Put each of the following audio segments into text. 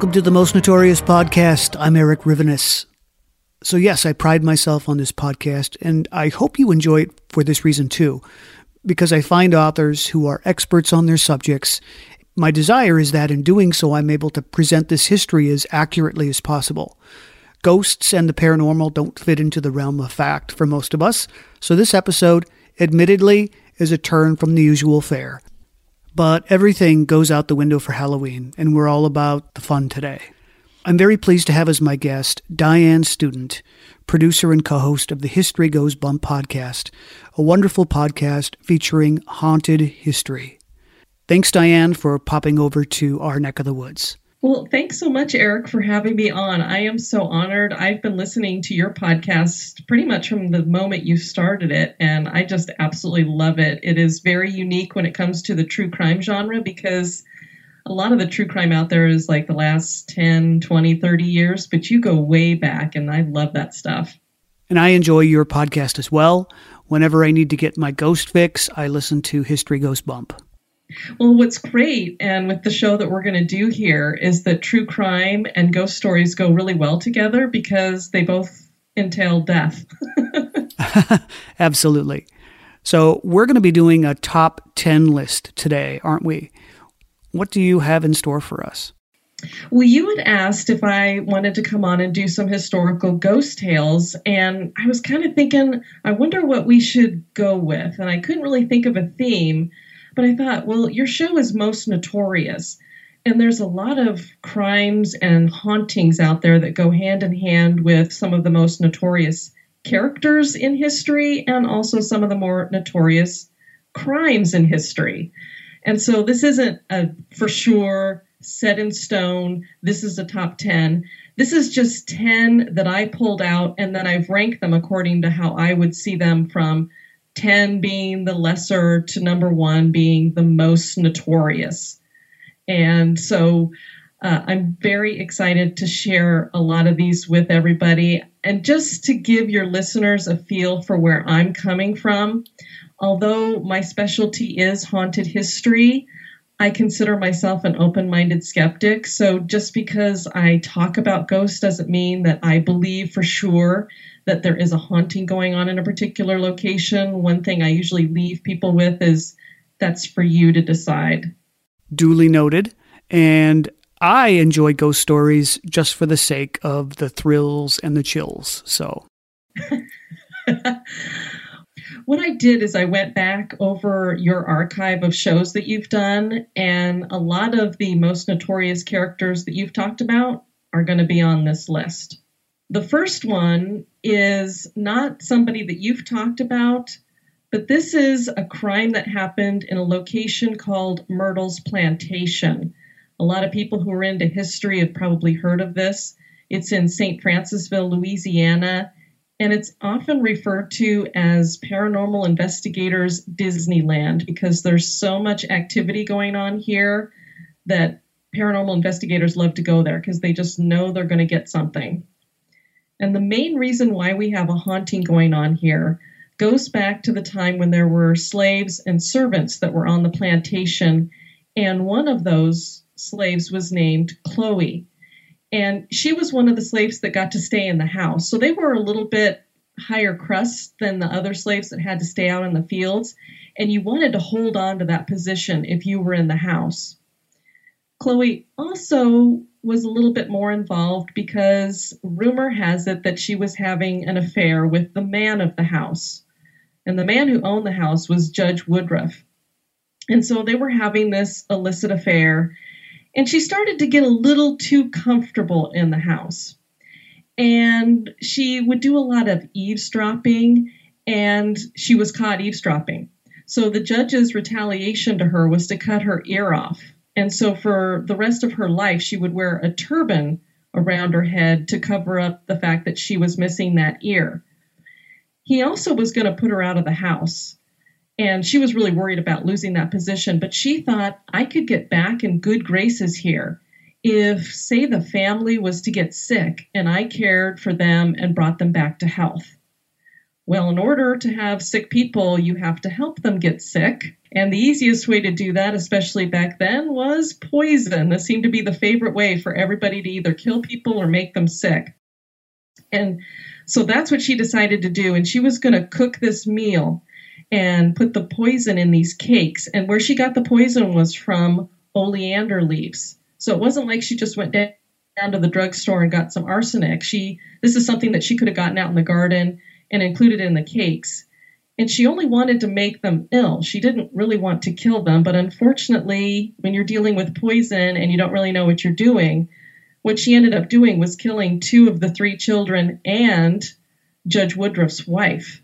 Welcome to the Most Notorious Podcast. I'm Eric Rivenes. So, yes, I pride myself on this podcast, and I hope you enjoy it for this reason too, because I find authors who are experts on their subjects. My desire is that in doing so, I'm able to present this history as accurately as possible. Ghosts and the paranormal don't fit into the realm of fact for most of us, so this episode, admittedly, is a turn from the usual fare. But everything goes out the window for Halloween, and we're all about the fun today. I'm very pleased to have as my guest Diane Student, producer and co host of the History Goes Bump podcast, a wonderful podcast featuring haunted history. Thanks, Diane, for popping over to our neck of the woods. Well, thanks so much, Eric, for having me on. I am so honored. I've been listening to your podcast pretty much from the moment you started it, and I just absolutely love it. It is very unique when it comes to the true crime genre because a lot of the true crime out there is like the last 10, 20, 30 years, but you go way back, and I love that stuff. And I enjoy your podcast as well. Whenever I need to get my ghost fix, I listen to History Goes Bump. Well, what's great, and with the show that we're going to do here, is that true crime and ghost stories go really well together because they both entail death. Absolutely. So, we're going to be doing a top 10 list today, aren't we? What do you have in store for us? Well, you had asked if I wanted to come on and do some historical ghost tales, and I was kind of thinking, I wonder what we should go with. And I couldn't really think of a theme. But I thought, well, your show is most notorious. And there's a lot of crimes and hauntings out there that go hand in hand with some of the most notorious characters in history and also some of the more notorious crimes in history. And so this isn't a for sure set in stone. This is a top 10. This is just 10 that I pulled out and then I've ranked them according to how I would see them from 10 being the lesser to number one being the most notorious. And so uh, I'm very excited to share a lot of these with everybody. And just to give your listeners a feel for where I'm coming from, although my specialty is haunted history, I consider myself an open minded skeptic. So just because I talk about ghosts doesn't mean that I believe for sure that there is a haunting going on in a particular location. One thing I usually leave people with is that's for you to decide. Duly noted. And I enjoy ghost stories just for the sake of the thrills and the chills. So. what I did is I went back over your archive of shows that you've done, and a lot of the most notorious characters that you've talked about are going to be on this list. The first one is not somebody that you've talked about, But this is a crime that happened in a location called Myrtles Plantation. A lot of people who are into history have probably heard of this. It's in St. Francisville, Louisiana, and it's often referred to as Paranormal Investigators Disneyland because there's so much activity going on here that paranormal investigators love to go there because they just know they're going to get something. And the main reason why we have a haunting going on here goes back to the time when there were slaves and servants that were on the plantation, and one of those slaves was named Chloe. And she was one of the slaves that got to stay in the house. So they were a little bit higher crust than the other slaves that had to stay out in the fields. And you wanted to hold on to that position if you were in the house. Chloe also was a little bit more involved because rumor has it that she was having an affair with the man of the house. And the man who owned the house was Judge Woodruff. And so they were having this illicit affair. And she started to get a little too comfortable in the house. And she would do a lot of eavesdropping, and she was caught eavesdropping. So the judge's retaliation to her was to cut her ear off. And so for the rest of her life, she would wear a turban around her head to cover up the fact that she was missing that ear. He also was going to put her out of the house. And she was really worried about losing that position, but she thought I could get back in good graces here if, say, the family was to get sick and I cared for them and brought them back to health. Well, in order to have sick people, you have to help them get sick. And the easiest way to do that, especially back then, was poison. This seemed to be the favorite way for everybody to either kill people or make them sick. And so that's what she decided to do. And she was going to cook this meal and put the poison in these cakes. And where she got the poison was from oleander leaves. So it wasn't like she just went down to the drugstore and got some arsenic. She this is something that she could have gotten out in the garden and included in the cakes. And she only wanted to make them ill. She didn't really want to kill them, but unfortunately, when you're dealing with poison and you don't really know what you're doing, what she ended up doing was killing two of the three children and Judge Woodruff's wife.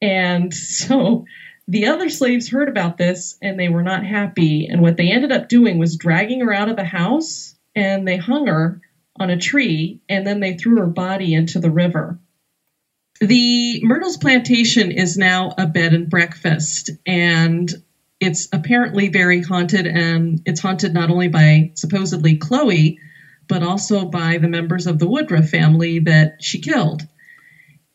And so the other slaves heard about this and they were not happy. And what they ended up doing was dragging her out of the house and they hung her on a tree and then they threw her body into the river. The Myrtles plantation is now a bed and breakfast, and it's apparently very haunted, and it's haunted not only by supposedly Chloe, but also by the members of the Woodruff family that she killed.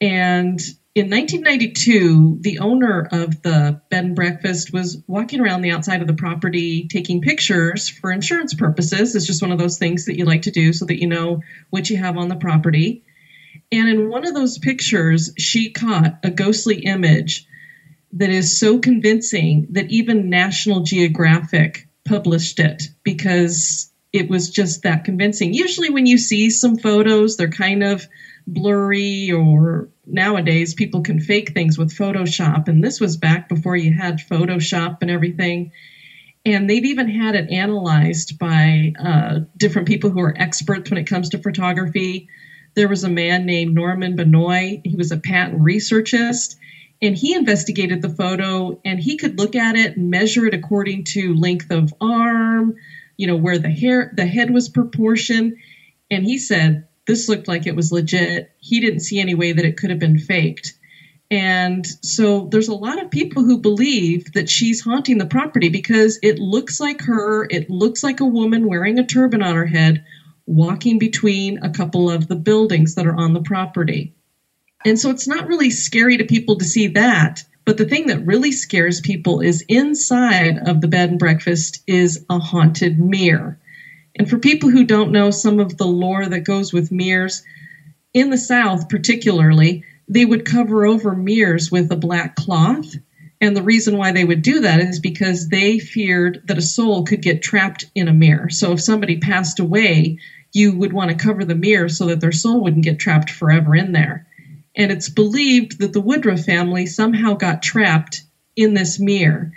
And in 1992, the owner of the bed and breakfast was walking around the outside of the property taking pictures for insurance purposes. It's just one of those things that you like to do so that you know what you have on the property. And in one of those pictures, she caught a ghostly image that is so convincing that even National Geographic published it because it was just that convincing. Usually, when you see some photos, they're kind of blurry, or nowadays people can fake things with Photoshop. And this was back before you had Photoshop and everything. And they've even had it analyzed by uh, different people who are experts when it comes to photography. There was a man named Norman Benoit. He was a patent researchist and he investigated the photo and he could look at it and measure it according to length of arm, you know, where the hair, the head was proportioned. And he said this looked like it was legit. He didn't see any way that it could have been faked. And so there's a lot of people who believe that she's haunting the property because it looks like her. It looks like a woman wearing a turban on her head walking between a couple of the buildings that are on the property. And so it's not really scary to people to see that. But the thing that really scares people is inside of the bed and breakfast is a haunted mirror. And for people who don't know some of the lore that goes with mirrors, in the South particularly, they would cover over mirrors with a black cloth. And the reason why they would do that is because they feared that a soul could get trapped in a mirror. So if somebody passed away, you would want to cover the mirror so that their soul wouldn't get trapped forever in there. And it's believed that the Woodruff family somehow got trapped in this mirror.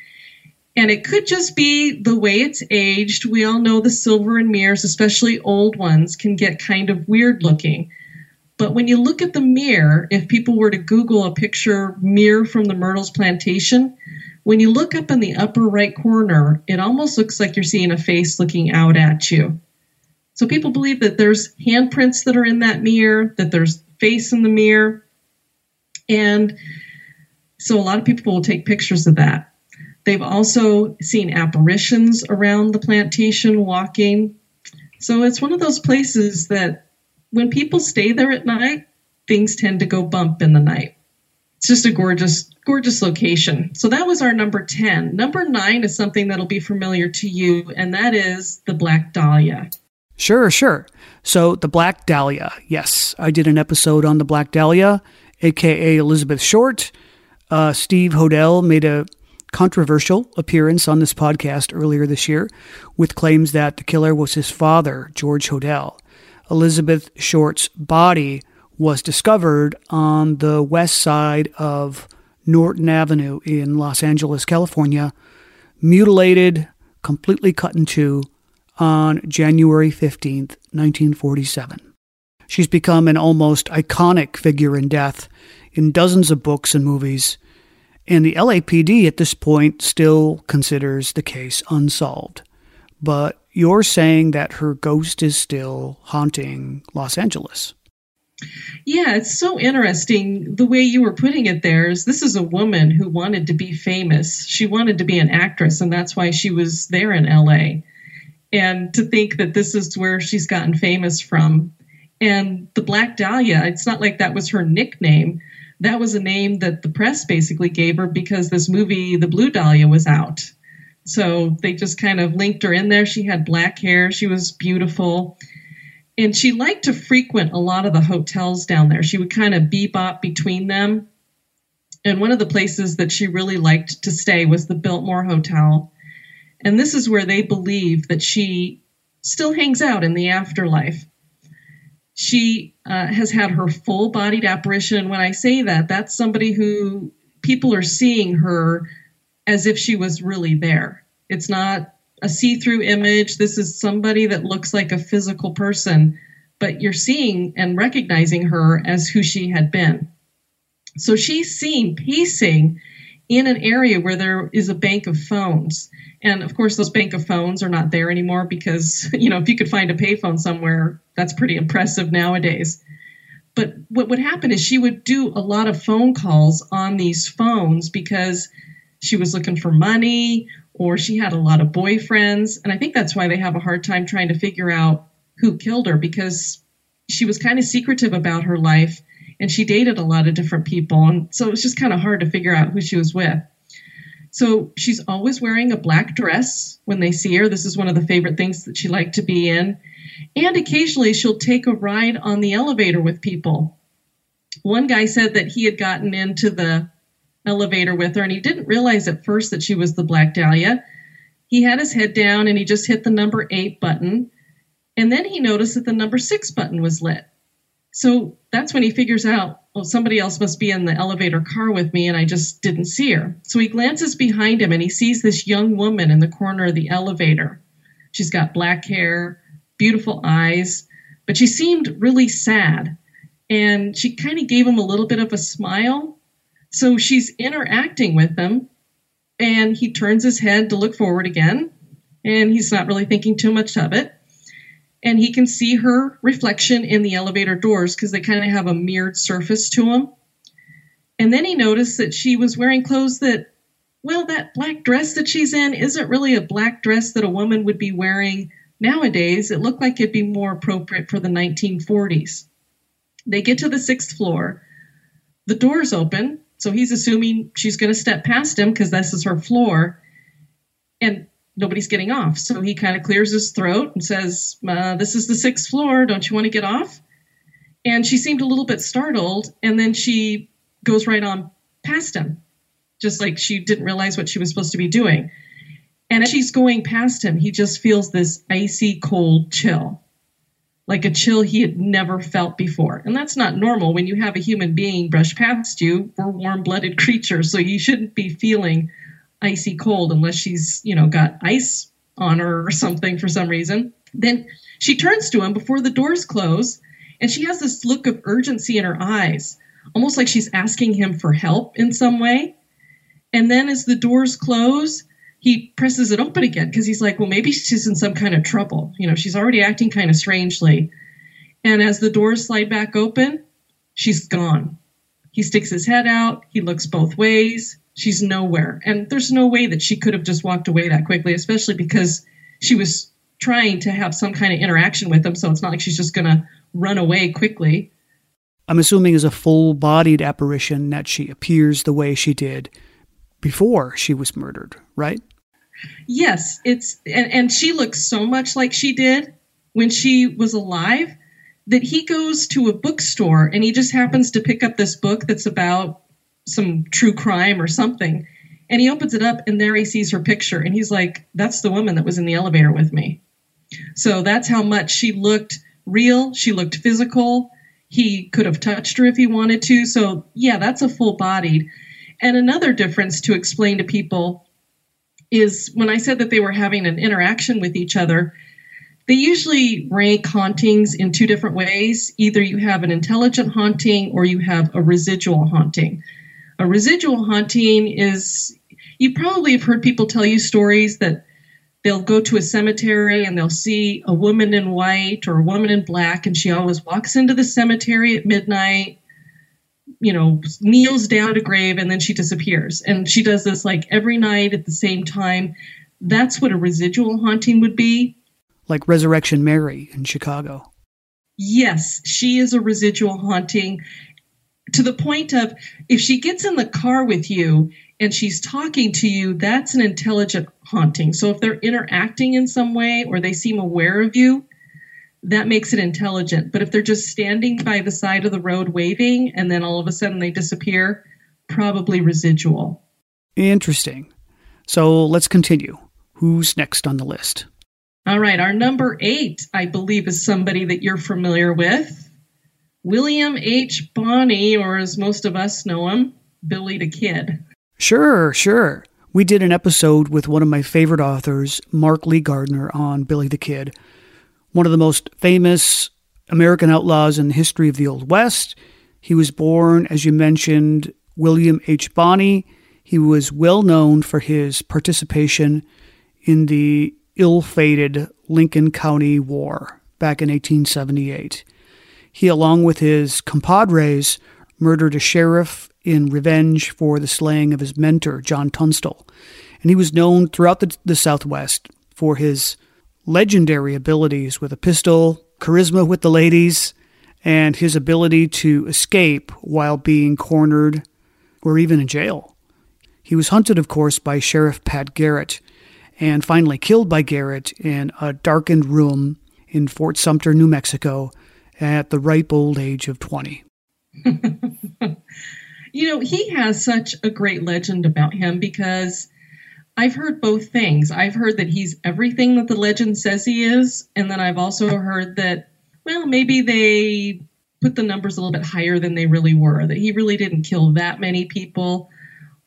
And it could just be the way it's aged. We all know the silver in mirrors, especially old ones, can get kind of weird looking. But when you look at the mirror, if people were to Google a picture mirror from the Myrtles plantation, when you look up in the upper right corner, it almost looks like you're seeing a face looking out at you. So people believe that there's handprints that are in that mirror, that there's face in the mirror. And so a lot of people will take pictures of that. They've also seen apparitions around the plantation walking. So it's one of those places that when people stay there at night, things tend to go bump in the night. It's just a gorgeous, gorgeous location. So that was our number 10. Number nine is something that'll be familiar to you, and that is the Black Dahlia. Sure, sure. So the Black Dahlia. Yes, I did an episode on the Black Dahlia, aka Elizabeth Short. Uh, Steve Hodel made a controversial appearance on this podcast earlier this year with claims that the killer was his father, George Hodel. Elizabeth Short's body was discovered on the west side of Norton Avenue in Los Angeles, California, mutilated, completely cut in two on January 15th, 1947. She's become an almost iconic figure in death in dozens of books and movies, and the LAPD at this point still considers the case unsolved. But you're saying that her ghost is still haunting Los Angeles. Yeah, it's so interesting the way you were putting it there is this is a woman who wanted to be famous. She wanted to be an actress and that's why she was there in LA. And to think that this is where she's gotten famous from. And the Black Dahlia, it's not like that was her nickname. That was a name that the press basically gave her because this movie, The Blue Dahlia, was out. So they just kind of linked her in there. She had black hair, she was beautiful. And she liked to frequent a lot of the hotels down there. She would kind of bebop between them. And one of the places that she really liked to stay was the Biltmore Hotel. And this is where they believe that she still hangs out in the afterlife. She uh, has had her full bodied apparition. When I say that, that's somebody who people are seeing her as if she was really there. It's not a see through image. This is somebody that looks like a physical person, but you're seeing and recognizing her as who she had been. So she's seen pacing in an area where there is a bank of phones. And of course, those bank of phones are not there anymore because, you know, if you could find a payphone somewhere, that's pretty impressive nowadays. But what would happen is she would do a lot of phone calls on these phones because she was looking for money or she had a lot of boyfriends. And I think that's why they have a hard time trying to figure out who killed her because she was kind of secretive about her life and she dated a lot of different people. And so it was just kind of hard to figure out who she was with. So she's always wearing a black dress when they see her. This is one of the favorite things that she liked to be in. And occasionally she'll take a ride on the elevator with people. One guy said that he had gotten into the elevator with her, and he didn't realize at first that she was the Black Dahlia. He had his head down and he just hit the number eight button. And then he noticed that the number six button was lit. So that's when he figures out, well, somebody else must be in the elevator car with me, and I just didn't see her. So he glances behind him and he sees this young woman in the corner of the elevator. She's got black hair, beautiful eyes, but she seemed really sad. And she kind of gave him a little bit of a smile so she's interacting with him, and he turns his head to look forward again, and he's not really thinking too much of it. And he can see her reflection in the elevator doors because they kind of have a mirrored surface to them. And then he noticed that she was wearing clothes that, well, that black dress that she's in isn't really a black dress that a woman would be wearing nowadays. It looked like it'd be more appropriate for the 1940s. They get to the sixth floor. The doors open, so he's assuming she's going to step past him because this is her floor, and nobody's getting off. So he kind of clears his throat and says, uh, This is the sixth floor. Don't you want to get off? And she seemed a little bit startled, and then she goes right on past him, just like she didn't realize what she was supposed to be doing. And as she's going past him, he just feels this icy cold chill like a chill he had never felt before. And that's not normal when you have a human being brush past you. We're warm blooded creatures, so you shouldn't be feeling icy cold unless she's, you know, got ice on her or something for some reason. Then she turns to him before the doors close And she has this look of urgency in her eyes, almost like she's asking him for help in some way. And then as the doors close, he presses it open again because he's like, well, maybe she's in some kind of trouble. You know, she's already acting kind of strangely. And as the doors slide back open, she's gone. He sticks his head out. He looks both ways. She's nowhere. And there's no way that she could have just walked away that quickly, especially because she was trying to have some kind of interaction with him. So it's not like she's just going to run away quickly. I'm assuming as a full bodied apparition that she appears the way she did before she was murdered, right? Yes, it's and, and she looks so much like she did when she was alive that he goes to a bookstore and he just happens to pick up this book that's about some true crime or something. And he opens it up and there he sees her picture and he's like, That's the woman that was in the elevator with me. So that's how much she looked real. She looked physical. He could have touched her if he wanted to. So, yeah, that's a full bodied. And another difference to explain to people is when I said that they were having an interaction with each other, they usually rank hauntings in two different ways. Either you have an intelligent haunting or you have a residual haunting. A residual haunting is, you probably have heard people tell you stories that they'll go to a cemetery and they'll see a woman in white or a woman in black, and she always walks into the cemetery at midnight you know, kneels down at a grave and then she disappears. And she does this like every night at the same time. That's what a residual haunting would be. Like Resurrection Mary in Chicago. Yes, she is a residual haunting to the point of if she gets in the car with you and she's talking to you, that's an intelligent haunting. So if they're interacting in some way or they seem aware of you, that makes it intelligent. But if they're just standing by the side of the road waving and then all of a sudden they disappear, probably residual. Interesting. So let's continue. Who's next on the list? All right, our number eight, I believe, is somebody that you're familiar with William H. Bonney, or as most of us know him, Billy the Kid. Sure, sure. We did an episode with one of my favorite authors, Mark Lee Gardner, on Billy the Kid one of the most famous American outlaws in the history of the Old West. He was born, as you mentioned, William H. Bonney. He was well known for his participation in the ill fated Lincoln County War back in 1878. He, along with his compadres, murdered a sheriff in revenge for the slaying of his mentor, John Tunstall. And he was known throughout the, the Southwest for his legendary abilities with a pistol, charisma with the ladies, and his ability to escape while being cornered or even in jail. He was hunted, of course, by Sheriff Pat Garrett and finally killed by Garrett in a darkened room in Fort Sumner, New Mexico, at the ripe old age of 20. you know, he has such a great legend about him because I've heard both things. I've heard that he's everything that the legend says he is, and then I've also heard that, well, maybe they put the numbers a little bit higher than they really were, that he really didn't kill that many people,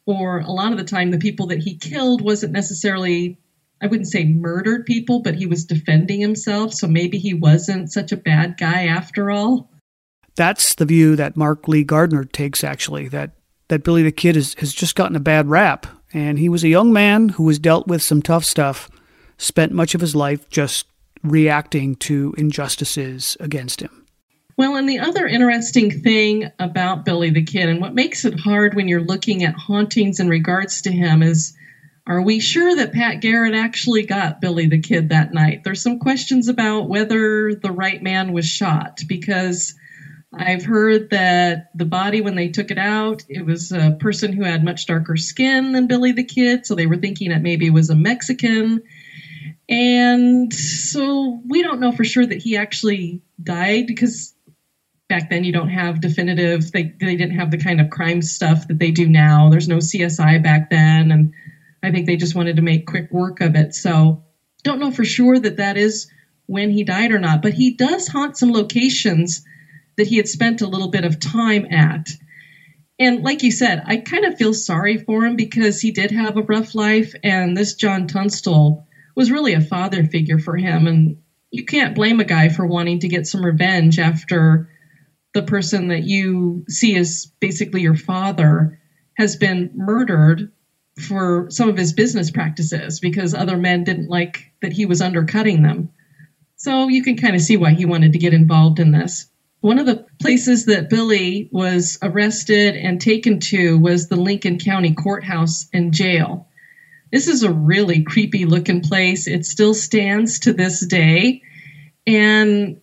or a lot of the time the people that he killed wasn't necessarily, I wouldn't say murdered people, but he was defending himself, so maybe he wasn't such a bad guy after all. That's the view that Mark Lee Gardner takes, actually, that, that Billy the Kid has, has just gotten a bad rap and he was a young man who was dealt with some tough stuff, spent much of his life just reacting to injustices against him. Well, and the other interesting thing about Billy the Kid, and what makes it hard when you're looking at hauntings in regards to him, is are we sure that Pat Garrett actually got Billy the Kid that night? There's some questions about whether the right man was shot because I've heard that the body, when they took it out, it was a person who had much darker skin than Billy the Kid. So they were thinking that maybe it was a Mexican. And so we don't know for sure that he actually died because back then you don't have definitive, they, they didn't have the kind of crime stuff that they do now. There's no CSI back then. And I think they just wanted to make quick work of it. So don't know for sure that that is when he died or not. But he does haunt some locations that he had spent a little bit of time at. And like you said, I kind of feel sorry for him because he did have a rough life, and this John Tunstall was really a father figure for him. And you can't blame a guy for wanting to get some revenge after the person that you see as basically your father has been murdered for some of his business practices because other men didn't like that he was undercutting them. So you can kind of see why he wanted to get involved in this. One of the places that Billy was arrested and taken to was the Lincoln County Courthouse and Jail. This is a really creepy looking place. It still stands to this day. And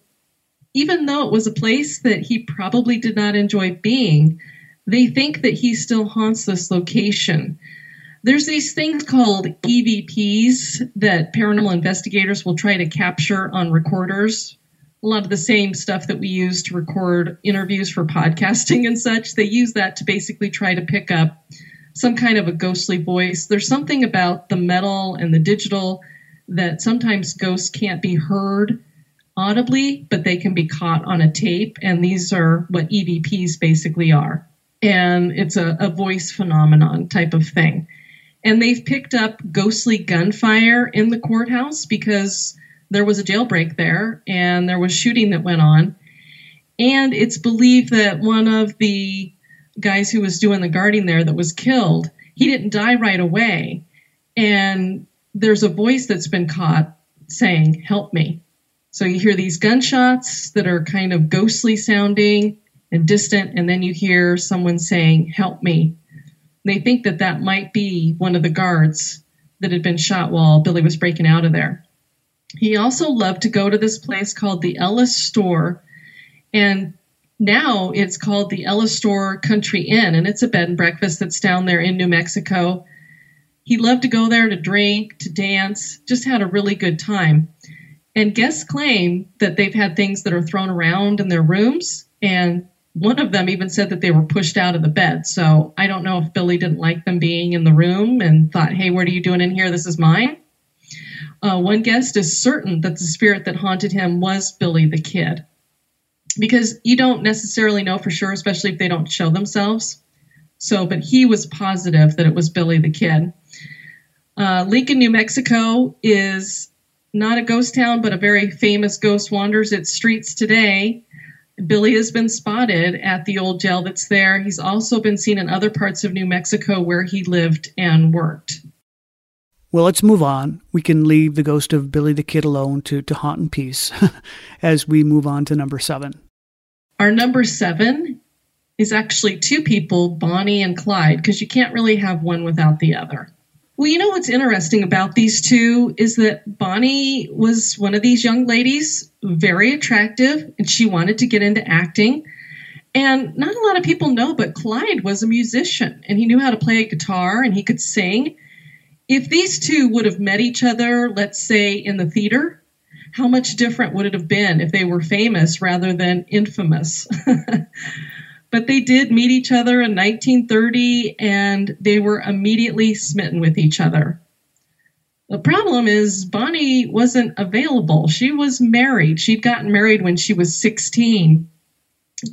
even though it was a place that he probably did not enjoy being, they think that he still haunts this location. There's these things called EVPs that paranormal investigators will try to capture on recorders. A lot of the same stuff that we use to record interviews for podcasting and such, they use that to basically try to pick up some kind of a ghostly voice. There's something about the metal and the digital that sometimes ghosts can't be heard audibly, but they can be caught on a tape. And these are what EVPs basically are. And it's a, a voice phenomenon type of thing. And they've picked up ghostly gunfire in the courthouse because there was a jailbreak there and there was shooting that went on. And it's believed that one of the guys who was doing the guarding there that was killed, he didn't die right away. And there's a voice that's been caught saying, Help me. So you hear these gunshots that are kind of ghostly sounding and distant, and then you hear someone saying, Help me. They think that that might be one of the guards that had been shot while Billy was breaking out of there. He also loved to go to this place called the Ellis Store, and now it's called the Ellis Store Country Inn, and it's a bed and breakfast that's down there in New Mexico. He loved to go there to drink, to dance, just had a really good time. And guests claim that they've had things that are thrown around in their rooms. And one of them even said that they were pushed out of the bed. So I don't know if Billy didn't like them being in the room and thought, hey, what are you doing in here? This is mine. Uh, one guest is certain that the spirit that haunted him was Billy the Kid. Because you don't necessarily know for sure, especially if they don't show themselves. So, but he was positive that it was Billy the Kid. Uh, Lincoln, New Mexico is not a ghost town, but a very famous ghost wanders its streets today. Billy has been spotted at the old jail that's there. He's also been seen in other parts of New Mexico where he lived and worked. Well, let's move on. We can leave the ghost of Billy the Kid alone to, to haunt in peace as we move on to number seven. Our number seven is actually two people, Bonnie and Clyde, because you can't really have one without the other. Well, you know what's interesting about these two is that Bonnie was one of these young ladies, very attractive, and she wanted to get into acting. And not a lot of people know, but Clyde was a musician and he knew how to play a guitar and he could sing. If these two would have met each other, let's say in the theater, how much different would it have been if they were famous rather than infamous? But they did meet each other in 1930 and they were immediately smitten with each other. The problem is, Bonnie wasn't available. She was married. She'd gotten married when she was 16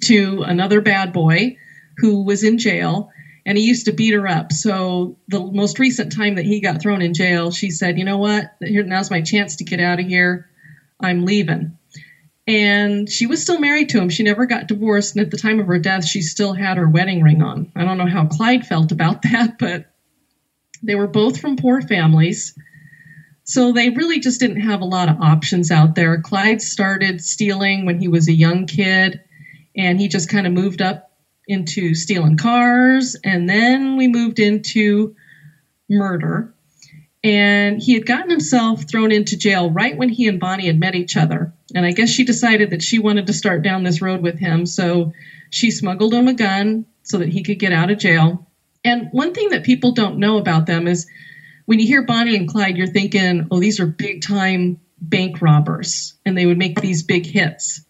to another bad boy who was in jail and he used to beat her up. So the most recent time that he got thrown in jail, she said, "You know what? Now's my chance to get out of here. I'm leaving." And she was still married to him. She never got divorced, and at the time of her death, she still had her wedding ring on. I don't know how Clyde felt about that, but they were both from poor families. So they really just didn't have a lot of options out there. Clyde started stealing when he was a young kid, and he just kind of moved up into stealing cars, and then we moved into murder. And he had gotten himself thrown into jail right when he and Bonnie had met each other. And I guess she decided that she wanted to start down this road with him. So she smuggled him a gun so that he could get out of jail. And one thing that people don't know about them is when you hear Bonnie and Clyde, you're thinking, oh, these are big time bank robbers and they would make these big hits.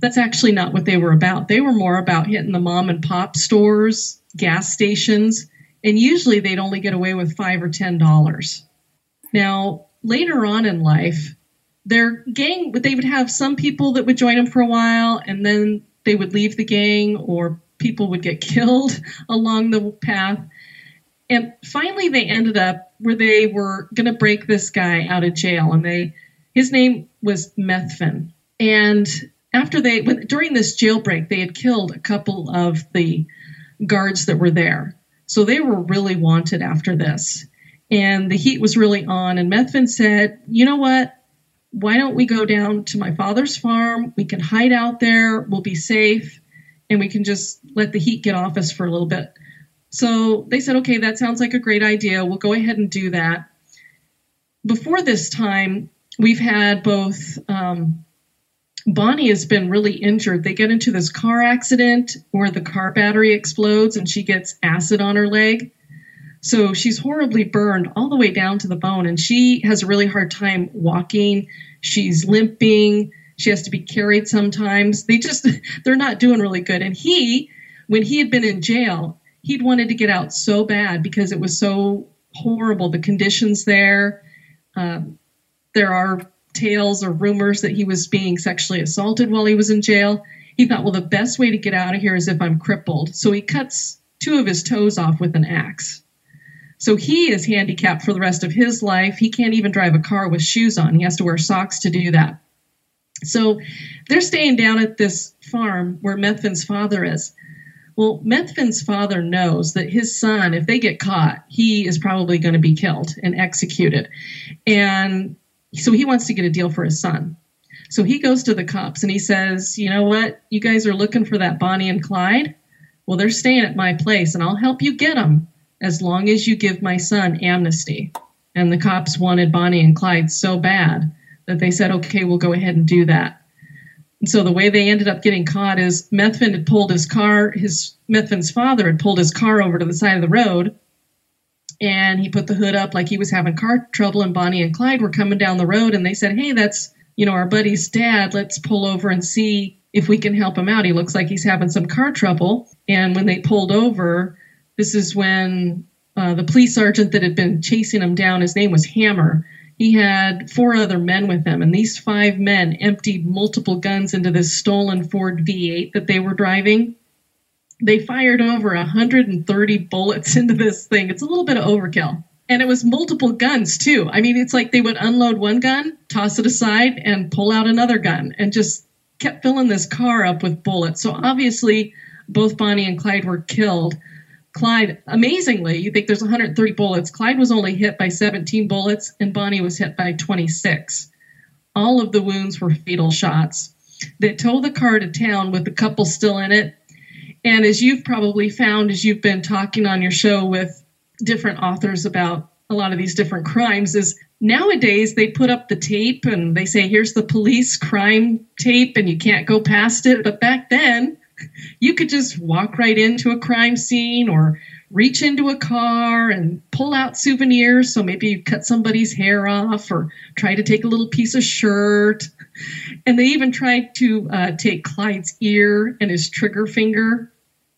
That's actually not what they were about. They were more about hitting the mom and pop stores, gas stations, and usually they'd only get away with five or ten dollars. Now, later on in life, their gang they would have some people that would join them for a while and then they would leave the gang or people would get killed along the path. And finally they ended up where they were going to break this guy out of jail and they His name was Methvin. And after they, during this jailbreak, they had killed a couple of the guards that were there. So they were really wanted after this. And the heat was really on. And Methvin said, you know what? Why don't we go down to my father's farm? We can hide out there. We'll be safe. And we can just let the heat get off us for a little bit. So they said, okay, that sounds like a great idea. We'll go ahead and do that. Before this time, we've had both um, Bonnie has been really injured. They get into this car accident where the car battery explodes and she gets acid on her leg. So she's horribly burned all the way down to the bone and she has a really hard time walking. She's limping. She has to be carried sometimes. They just, they're not doing really good. And he, when he had been in jail, he'd wanted to get out so bad because it was so horrible. The conditions there. Um, there are tales or rumors that he was being sexually assaulted while he was in jail. He thought, well, the best way to get out of here is if I'm crippled. So he cuts two of his toes off with an axe. So he is handicapped for the rest of his life. He can't even drive a car with shoes on. He has to wear socks to do that. So they're staying down at this farm where Methvin's father is. Well, Methvin's father knows that his son, if they get caught, he is probably going to be killed and executed. And so he wants to get a deal for his son. So he goes to the cops and he says, You know what? You guys are looking for that Bonnie and Clyde? Well, they're staying at my place and I'll help you get them as long as you give my son amnesty. And the cops wanted Bonnie and Clyde so bad that they said, Okay, we'll go ahead and do that. And so the way they ended up getting caught is Methvin had pulled his car, his Methvin's father had pulled his car over to the side of the road and he put the hood up like he was having car trouble and bonnie and clyde were coming down the road and they said hey that's you know our buddy's dad. Let's pull over and see if we can help him out. He looks like he's having some car trouble. And when they pulled over this is when uh, the police sergeant that had been chasing him down his name was Hamer. He had four other men with him and these five men emptied multiple guns into this stolen ford v8 that they were driving they fired over 130 bullets into this thing. It's a little bit of overkill. And it was multiple guns too. I mean, it's like they would unload one gun, toss it aside, and pull out another gun and just kept filling this car up with bullets. So obviously, both Bonnie and Clyde were killed. Clyde, amazingly, you think there's 130 bullets. Clyde was only hit by 17 bullets, and Bonnie was hit by 26. All of the wounds were fatal shots. They towed the car to town with the couple still in it and as you've probably found as you've been talking on your show with different authors about a lot of these different crimes, is nowadays they put up the tape and they say, here's the police crime tape, and you can't go past it. But back then, you could just walk right into a crime scene or reach into a car and pull out souvenirs. So maybe you cut somebody's hair off or try to take a little piece of shirt. And they even tried to uh, take Clyde's ear and his trigger finger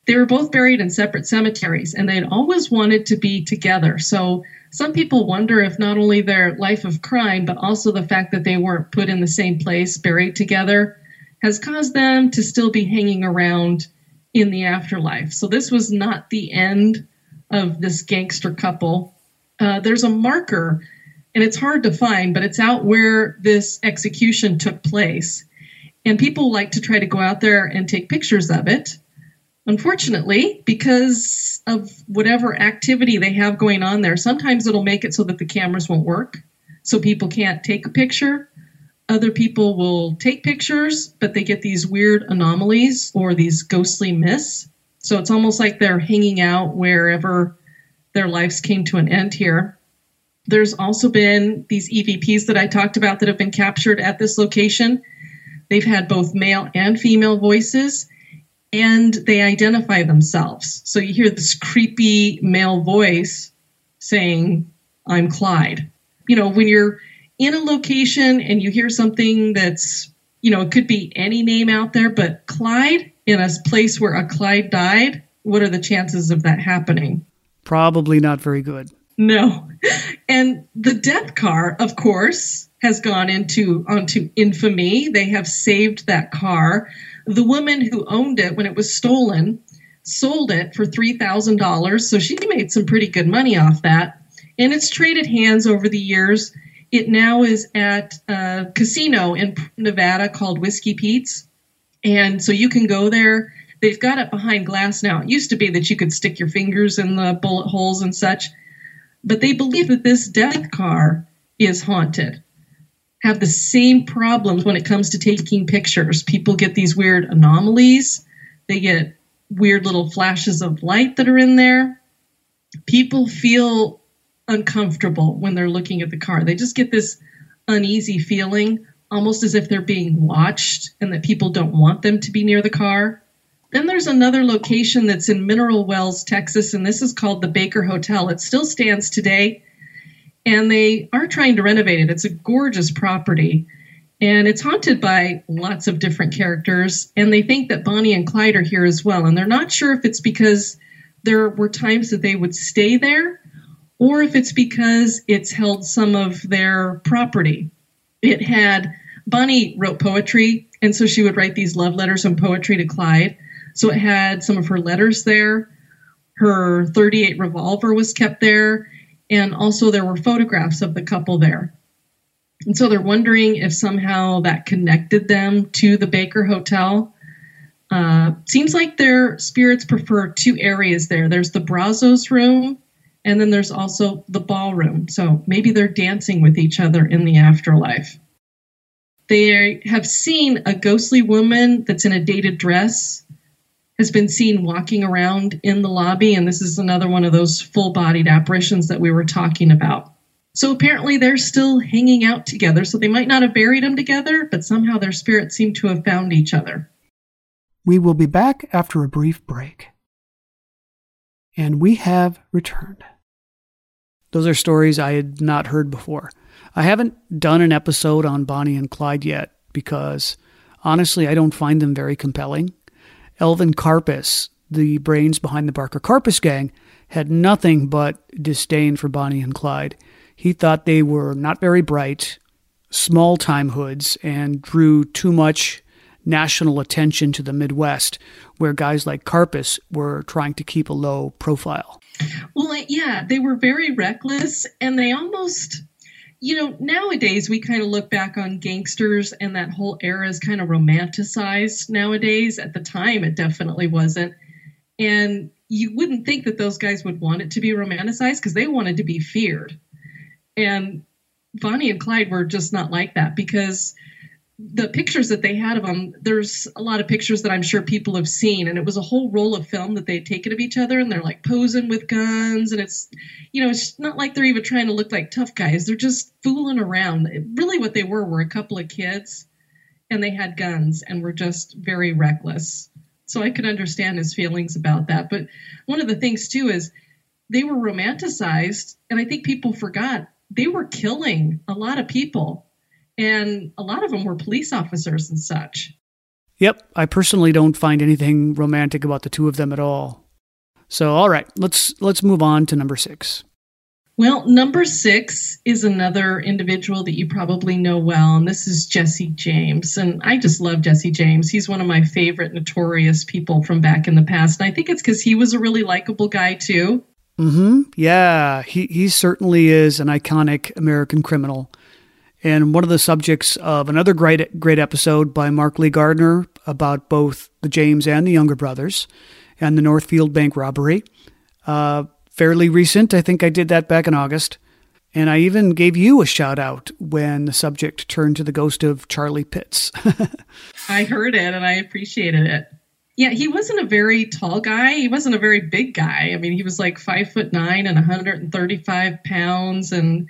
they were both buried in separate cemeteries and they'd always wanted to be together. So some people wonder if not only their life of crime, but also the fact that they weren't put in the same place, buried together, has caused them to still be hanging around in the afterlife. So this was not the end of this gangster couple. Uh, there's a marker, and it's hard to find, but it's out where this execution took place. And people like to try to go out there and take pictures of it Unfortunately, because of whatever activity they have going on there, sometimes it'll make it so that the cameras won't work, so people can't take a picture. Other people will take pictures, but they get these weird anomalies or these ghostly myths. So it's almost like they're hanging out wherever their lives came to an end here. There's also been these EVPs that I talked about that have been captured at this location. They've had both male and female voices and they identify themselves. So you hear this creepy male voice saying, I'm Clyde. You know, when you're in a location and you hear something that's, you know, it could be any name out there, but Clyde in a place where a Clyde died, what are the chances of that happening? Probably not very good. No. And the death car, of course, has gone into onto infamy. They have saved that car. The woman who owned it when it was stolen sold it for $3,000. So she made some pretty good money off that. And it's traded hands over the years. It now is at a casino in Nevada called Whiskey Pete's. And so you can go there. They've got it behind glass now. It used to be that you could stick your fingers in the bullet holes and such. But they believe that this death car is haunted. Have the same problems when it comes to taking pictures. People get these weird anomalies. They get weird little flashes of light that are in there. People feel uncomfortable when they're looking at the car. They just get this uneasy feeling, almost as if they're being watched and that people don't want them to be near the car. Then there's another location that's in Mineral Wells, Texas, and this is called the Baker Hotel. It still stands today, and they are trying to renovate it. It's a gorgeous property, and it's haunted by lots of different characters, and they think that Bonnie and Clyde are here as well. And they're not sure if it's because there were times that they would stay there or if it's because it's held some of their property. It had Bonnie wrote poetry, and so she would write these love letters and poetry to Clyde. So it had some of her letters there. Her 38 revolver was kept there, and also there were photographs of the couple there. And so they're wondering if somehow that connected them to the Baker Hotel. Uh, seems like their spirits prefer two areas there. There's the Brazos room, and then there's also the ballroom. So maybe they're dancing with each other in the afterlife. They have seen a ghostly woman that's in a dated dress has been seen walking around in the lobby, and this is another one of those full bodied apparitions that we were talking about. So apparently they're still hanging out together, so they might not have buried them together, but somehow their spirits seem to have found each other. We will be back after a brief break. And we have returned. Those are stories I had not heard before. I haven't done an episode on Bonnie and Clyde yet because honestly, I don't find them very compelling. Alvin Karpis, the brains behind the Barker Karpis gang, had nothing but disdain for Bonnie and Clyde. He thought they were not very bright, small time hoods, and drew too much national attention to the Midwest, where guys like Karpis were trying to keep a low profile. Well, yeah, they were very reckless, and they almost you know, nowadays we kind of look back on gangsters and that whole era is kind of romanticized nowadays. At the time, it definitely wasn't. And you wouldn't think that those guys would want it to be romanticized because they wanted to be feared. And Bonnie and Clyde were just not like that because the pictures that they had of them, there's a lot of pictures that I'm sure people have seen, and it was a whole roll of film that they'd taken of each other, and they're like posing with guns, and it's, you know, it's not like they're even trying to look like tough guys. They're just fooling around. Really, what they were were a couple of kids, and they had guns and were just very reckless. So I could understand his feelings about that. But one of the things too is they were romanticized, and I think people forgot they were killing a lot of people and a lot of them were police officers and such. Yep, I personally don't find anything romantic about the two of them at all. So, all right, let's let's move on to number 6. Well, number 6 is another individual that you probably know well, and this is Jesse James. And I just love Jesse James. He's one of my favorite notorious people from back in the past. And I think it's cuz he was a really likable guy too. Mhm. Yeah, he he certainly is an iconic American criminal and one of the subjects of another great great episode by Mark Lee Gardner about both the James and the Younger brothers and the Northfield Bank robbery. Uh, fairly recent, I think I did that back in August. And I even gave you a shout out when the subject turned to the ghost of Charlie Pitts. I heard it and I appreciated it. Yeah, he wasn't a very tall guy. He wasn't a very big guy. I mean, he was like five foot nine and 135 pounds and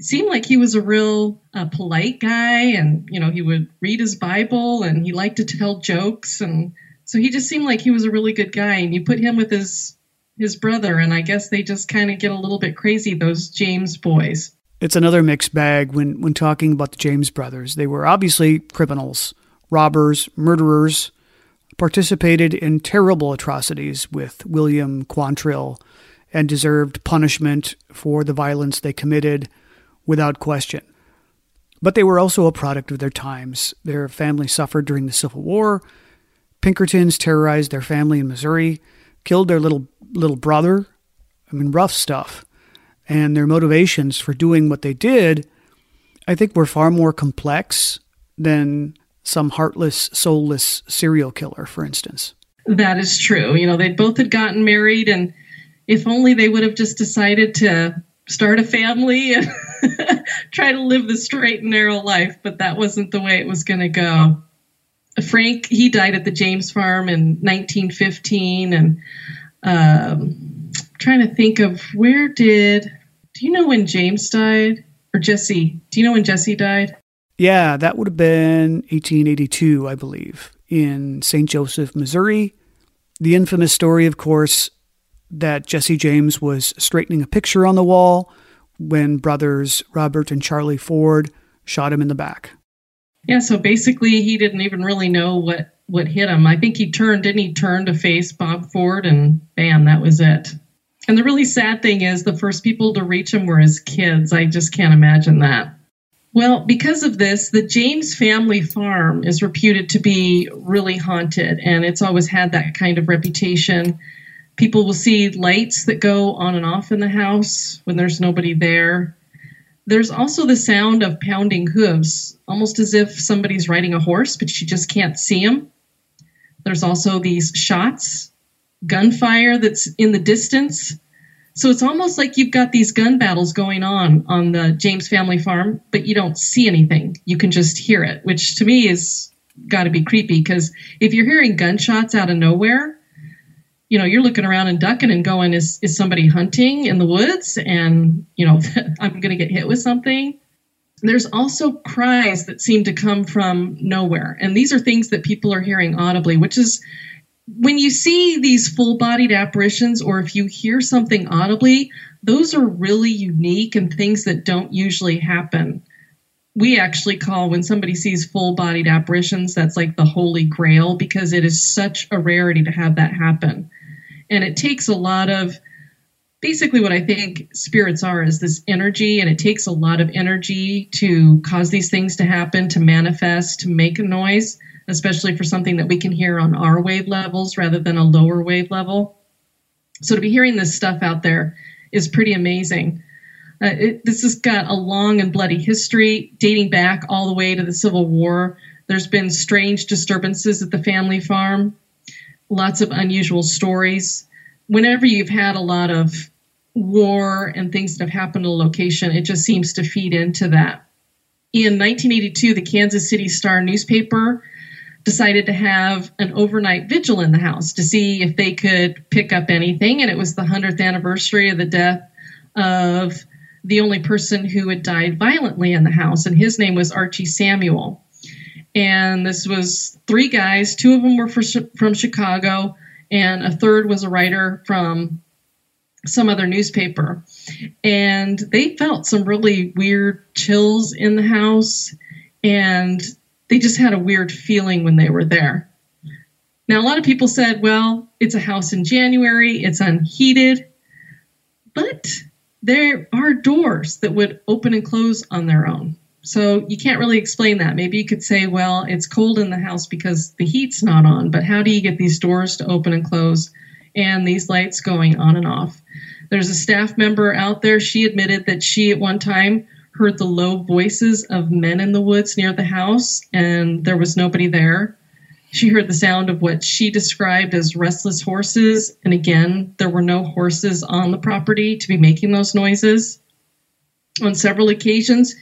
seemed like he was a real uh, polite guy and you know he would read his bible and he liked to tell jokes and so he just seemed like he was a really good guy and you put him with his his brother and i guess they just kind of get a little bit crazy those james boys. It's another mixed bag when when talking about the james brothers. They were obviously criminals robbers murderers participated in terrible atrocities with william quantrill and deserved punishment for the violence they committed without question. But they were also a product of their times. Their family suffered during the Civil War. Pinkertons terrorized their family in Missouri, killed their little little brother. I mean, rough stuff. And their motivations for doing what they did I think were far more complex than some heartless, soulless serial killer, for instance. That is true. You know, they both had gotten married, and if only they would have just decided to start a family and try to live the straight and narrow life, but that wasn't the way it was going to go. Frank, he died at the James farm in 1915, and um, trying to think of where did, do you know when James died? Or Jesse? Do you know when Jesse died? Yeah, that would have been 1882, I believe, in St. Joseph, Missouri. The infamous story, of course, that Jesse James was straightening a picture on the wall when brothers Robert and Charlie Ford shot him in the back. Yeah, so basically he didn't even really know what what hit him. I think he turned, didn't he turned to face Bob Ford and bam, that was it. And the really sad thing is the first people to reach him were his kids. I just can't imagine that. Well, because of this, the James family farm is reputed to be really haunted, and it's always had that kind of reputation. People will see lights that go on and off in the house when there's nobody there. There's also the sound of pounding hooves, almost as if somebody's riding a horse, but you just can't see them. There's also these shots, gunfire that's in the distance. So it's almost like you've got these gun battles going on on the James family farm, but you don't see anything. You can just hear it, which to me is got to be creepy because if you're hearing gunshots out of nowhere, you know, you're looking around and ducking and going, is, is somebody hunting in the woods? And, you know, I'm going to get hit with something. There's also cries that seem to come from nowhere. And these are things that people are hearing audibly, which is when you see these full bodied apparitions or if you hear something audibly, those are really unique and things that don't usually happen. We actually call when somebody sees full bodied apparitions, that's like the holy grail because it is such a rarity to have that happen. And it takes a lot of basically what I think spirits are is this energy, and it takes a lot of energy to cause these things to happen, to manifest, to make a noise, especially for something that we can hear on our wave levels rather than a lower wave level. So to be hearing this stuff out there is pretty amazing. Uh, it, this has got a long and bloody history dating back all the way to the Civil War. There's been strange disturbances at the family farm lots of unusual stories. Whenever you've had a lot of war and things that have happened to a location, it just seems to feed into that. In 1982, the Kansas City Star newspaper decided to have an overnight vigil in the house to see if they could pick up anything. And it was the 100th anniversary of the death of the only person who had died violently in the house, and his name was Archie Samuel and this was three guys. Two of them were for, from Chicago, and a third was a writer from some other newspaper. And they felt some really weird chills in the house, and they just had a weird feeling when they were there. Now, a lot of people said, well, it's a house in January, it's unheated, but there are doors that would open and close on their own. So you can't really explain that. Maybe you could say, well, it's cold in the house because the heat's not on, but how do you get these doors to open and close and these lights going on and off? There's a staff member out there. She admitted that she at one time heard the low voices of men in the woods near the house and there was nobody there. She heard the sound of what she described as restless horses. And again, there were no horses on the property to be making those noises. On several occasions,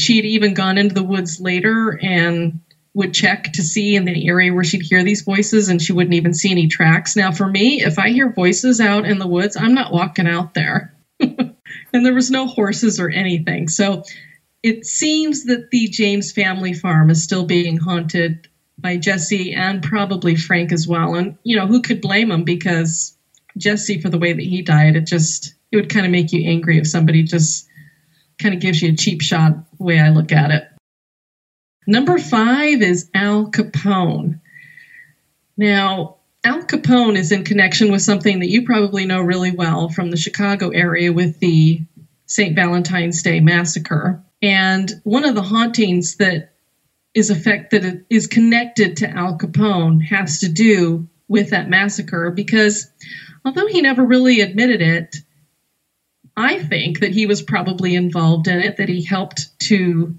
she had even gone into the woods later and would check to see in the area where she'd hear these voices and she wouldn't even see any tracks. Now, for me, if I hear voices out in the woods, I'm not walking out there. and there was no horses or anything. So it seems that the James family farm is still being haunted by Jesse and probably Frank as well. And, you know, who could blame him because Jesse, for the way that he died, it just, it would kind of make you angry if somebody just kind of gives you a cheap shot way I look at it. Number five is Al Capone. Now, Al Capone is in connection with something that you probably know really well from the Chicago area with the St. Valentine's Day massacre. And one of the hauntings that is effect that is connected to Al Capone has to do with that massacre because although he never really admitted it, I think that he was probably involved in it, that he helped to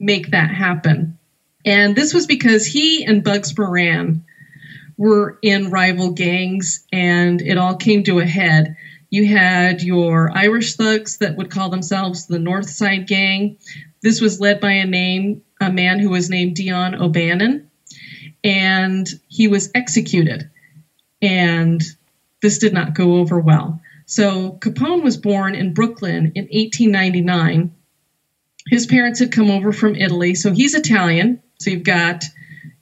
make that happen. And this was because he and Bugs Moran were in rival gangs and it all came to a head. You had your Irish thugs that would call themselves the North Side Gang. This was led by a name, a man who was named Dion O'Banion, and he was executed. And this did not go over well. So Capone was born in Brooklyn in 1899. His parents had come over from Italy, so he's Italian. So you've got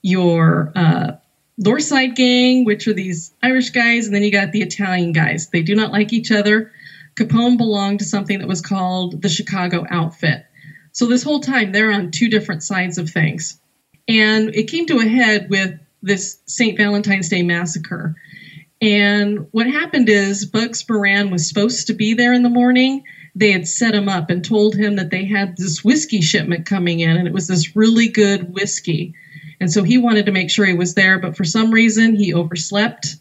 your uh, Gang, which are these Irish guys, and then you got the Italian guys. They do not like each other. Capone belonged to something that was called the Chicago Outfit. So this whole time they're on two different sides of things. And it came to a head with this St. Valentine's Day massacre. And what happened is Bugs Moran was supposed to be there in the morning. They had set him up and told him that they had this whiskey shipment coming in, and it was this really good whiskey. And so he wanted to make sure he was there, but for some reason he overslept.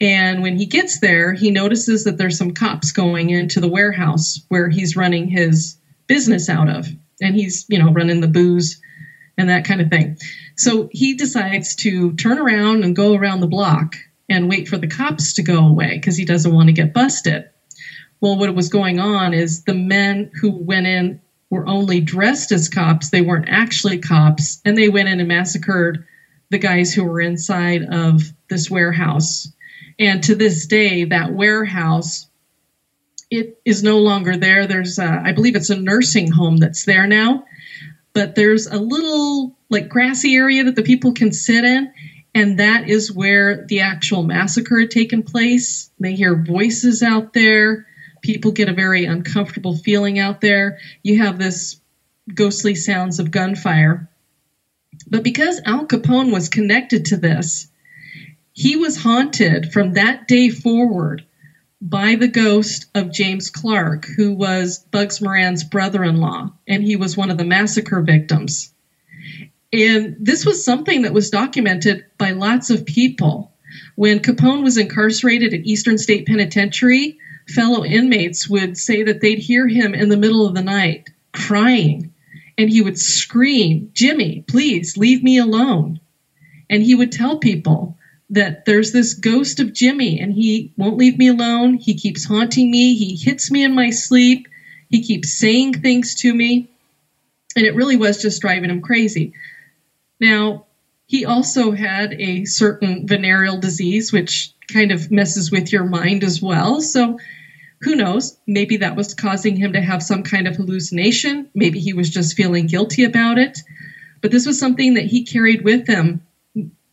And when he gets there, he notices that there's some cops going into the warehouse where he's running his business out of. And he's, you know, running the booze and that kind of thing. So he decides to turn around and go around the block and wait for the cops to go away because he doesn't want to get busted. Well, what was going on is the men who went in were only dressed as cops. They weren't actually cops. And they went in and massacred the guys who were inside of this warehouse. And to this day, that warehouse, it is no longer there. There's, a, I believe it's a nursing home that's there now, but there's a little like grassy area that the people can sit in. And that is where the actual massacre had taken place. They hear voices out there people get a very uncomfortable feeling out there. You have this ghostly sounds of gunfire. But because Al Capone was connected to this, he was haunted from that day forward by the ghost of James Clark, who was Bugs Moran's brother in law, and he was one of the massacre victims. And this was something that was documented by lots of people. When Capone was incarcerated at Eastern State Penitentiary, fellow inmates would say that they'd hear him in the middle of the night crying and he would scream, Jimmy, please leave me alone. And he would tell people that there's this ghost of Jimmy and he won't leave me alone. He keeps haunting me. He hits me in my sleep. He keeps saying things to me. And it really was just driving him crazy. Now, he also had a certain venereal disease, which kind of messes with your mind as well. So who knows? Maybe that was causing him to have some kind of hallucination. Maybe he was just feeling guilty about it. But this was something that he carried with him,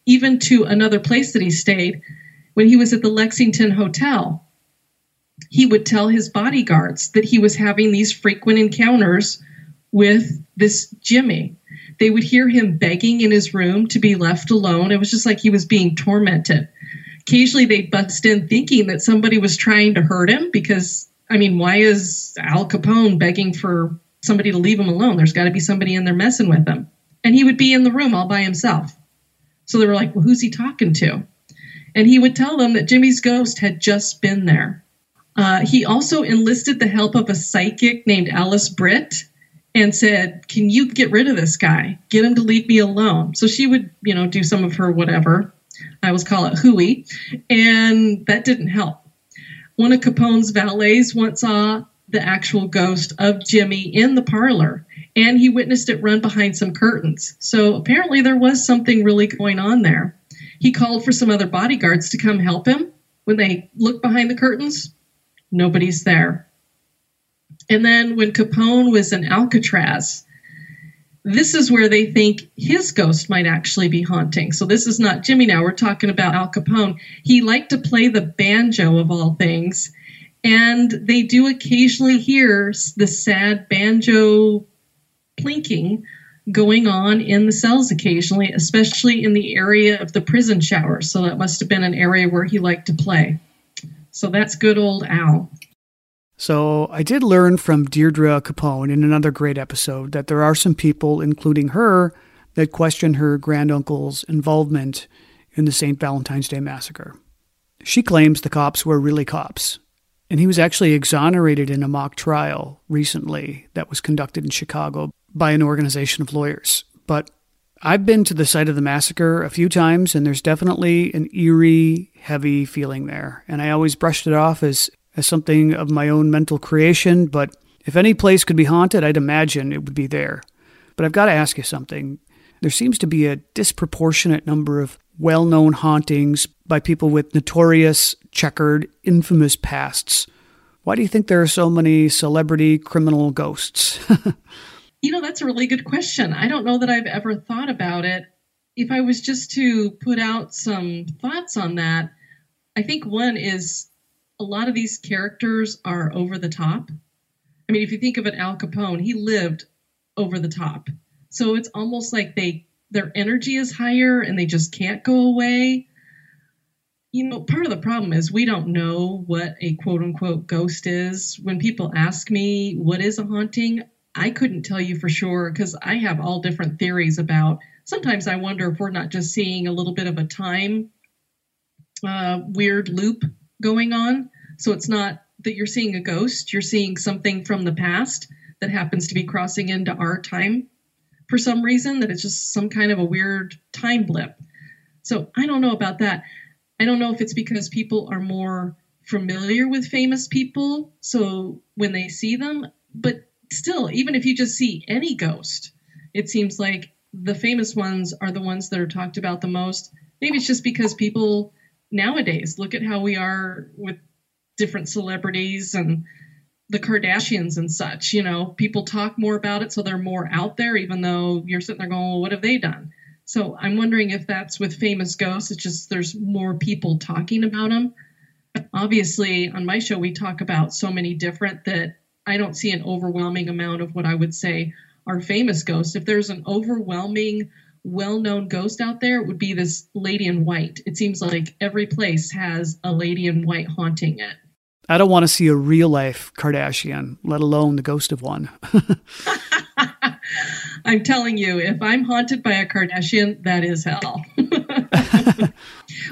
even to another place that he stayed when he was at the Lexington Hotel. He would tell his bodyguards that he was having these frequent encounters with this Jimmy. They would hear him begging in his room to be left alone. It was just like he was being tormented occasionally they'd bust in thinking that somebody was trying to hurt him because, I mean, why is Al Capone begging for somebody to leave him alone? There's got to be somebody in there messing with him. And he would be in the room all by himself. So they were like, well, who's he talking to? And he would tell them that Jimmy's ghost had just been there. Uh, he also enlisted the help of a psychic named Alice Britt and said, Can you get rid of this guy? Get him to leave me alone. So she would, you know, do some of her whatever. I always call it hooey, and that didn't help. One of Capone's valets once saw the actual ghost of Jimmy in the parlor, and he witnessed it run behind some curtains. So apparently there was something really going on there. He called for some other bodyguards to come help him. When they looked behind the curtains, nobody's there. And then when Capone was in Alcatraz, this is where they think his ghost might actually be haunting. So this is not Jimmy now. We're talking about Al Capone. He liked to play the banjo of all things. And they do occasionally hear the sad banjo plinking going on in the cells occasionally, especially in the area of the prison showers. So that must have been an area where he liked to play. So that's good old Al. So I did learn from Deirdre Capone in another great episode that there are some people, including her, that question her granduncle's involvement in the St. Valentine's Day massacre. She claims the cops were really cops, and he was actually exonerated in a mock trial recently that was conducted in Chicago by an organization of lawyers. But I've been to the site of the massacre a few times, and there's definitely an eerie, heavy feeling there. And I always brushed it off as, as something of my own mental creation. But if any place could be haunted, I'd imagine it would be there. But I've got to ask you something. There seems to be a disproportionate number of well known hauntings by people with notorious, checkered, infamous pasts. Why do you think there are so many celebrity criminal ghosts? You know, that's a really good question. I don't know that I've ever thought about it. If I was just to put out some thoughts on that, I think one is a lot of these characters are over the top. I mean, if you think of an Al Capone, he lived over the top. So it's almost like they their energy is higher and they just can't go away. You know, part of the problem is we don't know what a quote unquote ghost is. When people ask me what is a haunting, I couldn't tell you for sure because I have all different theories about. Sometimes I wonder if we're not just seeing a little bit of a time uh, weird loop going on. So it's not that you're seeing a ghost, you're seeing something from the past that happens to be crossing into our time for some reason, that it's just some kind of a weird time blip. So I don't know about that. I don't know if it's because people are more familiar with famous people. So when they see them, but still, even if you just see any ghost, it seems like the famous ones are the ones that are talked about the most. Maybe it's just because people nowadays look at how we are with different celebrities and the Kardashians and such. You know, people talk more about it, so they're more out there, even though you're sitting there going, well, what have they done? So I'm wondering if that's with famous ghosts. It's just there's more people talking about them. Obviously, on my show, we talk about so many different that I don't see an overwhelming amount of what I would say are famous ghosts. If there's an overwhelming, well known ghost out there, would be this lady in white. It seems like every place has a lady in white haunting it. I don't want to see a real life Kardashian, let alone the ghost of one. I'm telling you, if I'm haunted by a Kardashian, that is hell.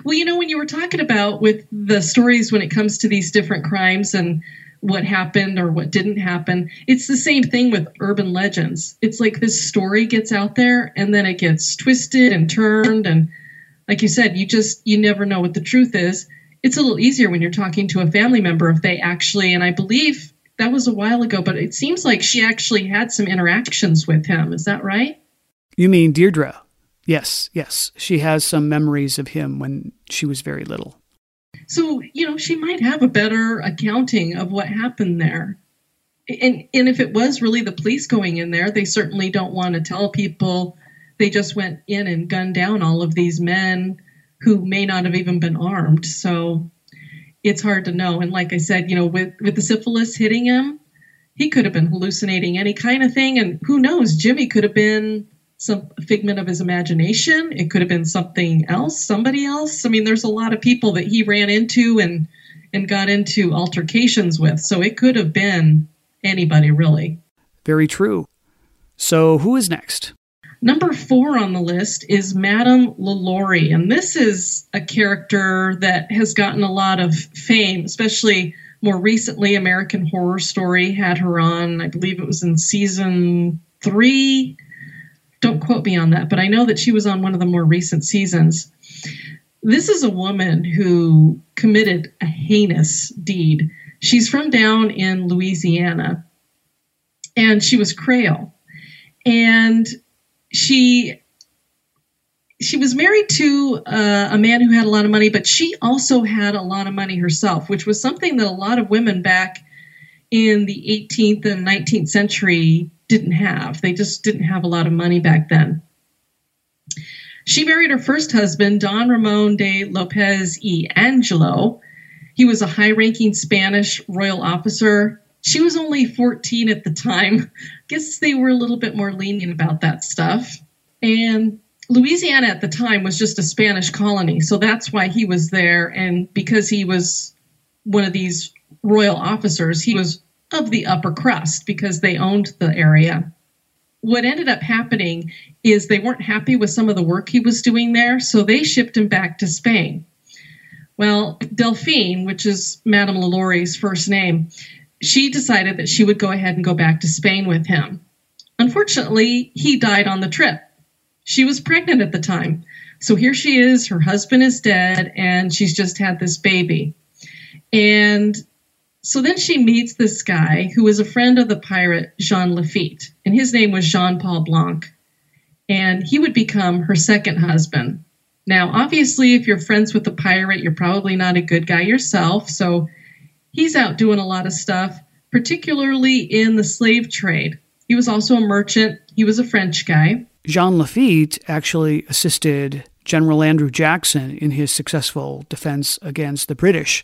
well, you know, when you were talking about with the stories when it comes to these different crimes and what happened or what didn't happen. It's the same thing with urban legends. It's like this story gets out there and then it gets twisted and turned and like you said, you just you never know what the truth is. It's a little easier when you're talking to a family member if they actually and I believe that was a while ago, but it seems like she actually had some interactions with him. Is that right? You mean Deirdre? Yes, yes. She has some memories of him when she was very little. So, you know, she might have a better accounting of what happened there. And and if it was really the police going in there, they certainly don't want to tell people they just went in and gunned down all of these men who may not have even been armed. So it's hard to know. And like I said, you know, with with the syphilis hitting him, he could have been hallucinating any kind of thing and who knows, Jimmy could have been some figment of his imagination. It could have been something else, somebody else. I mean, there's a lot of people that he ran into and and got into altercations with. So it could have been anybody really. Very true. So who is next? Number four on the list is Madame LaLaurie, and this is a character that has gotten a lot of fame, especially more recently. American Horror Story had her on, I believe it was in season three don't quote me on that, but I know that she was on one of the more recent seasons. This is a woman who committed a heinous deed. She's from down in Louisiana, and she was Creole. And she she was married to uh, a man who had a lot of money, but she also had a lot of money herself, which was something that a lot of women back in the 18th and 19th century didn't have. They just didn't have a lot of money back then. She married her first husband, Don Ramon de Lopez y Angulo. He was a high ranking Spanish royal officer. She was only 14 at the time. Guess they were a little bit more lenient about that stuff. And Louisiana at the time was just a Spanish colony, so that's why he was there. And because he was one of these royal officers, he was of the upper crust because they owned the area. What ended up happening is they weren't happy with some of the work he was doing there, so they shipped him back to Spain. Well, Delphine, which is Madame LaLaurie's first name, she decided that she would go ahead and go back to Spain with him. Unfortunately, he died on the trip. She was pregnant at the time. So here she is, her husband is dead, and she's just had this baby. And so then she meets this guy who was a friend of the pirate Jean Lafitte, and his name was Jean Paul Blanc. And he would become her second husband. Now, obviously, if you're friends with the pirate, you're probably not a good guy yourself. So he's out doing a lot of stuff, particularly in the slave trade. He was also a merchant, he was a French guy. Jean Lafitte actually assisted General Andrew Jackson in his successful defense against the British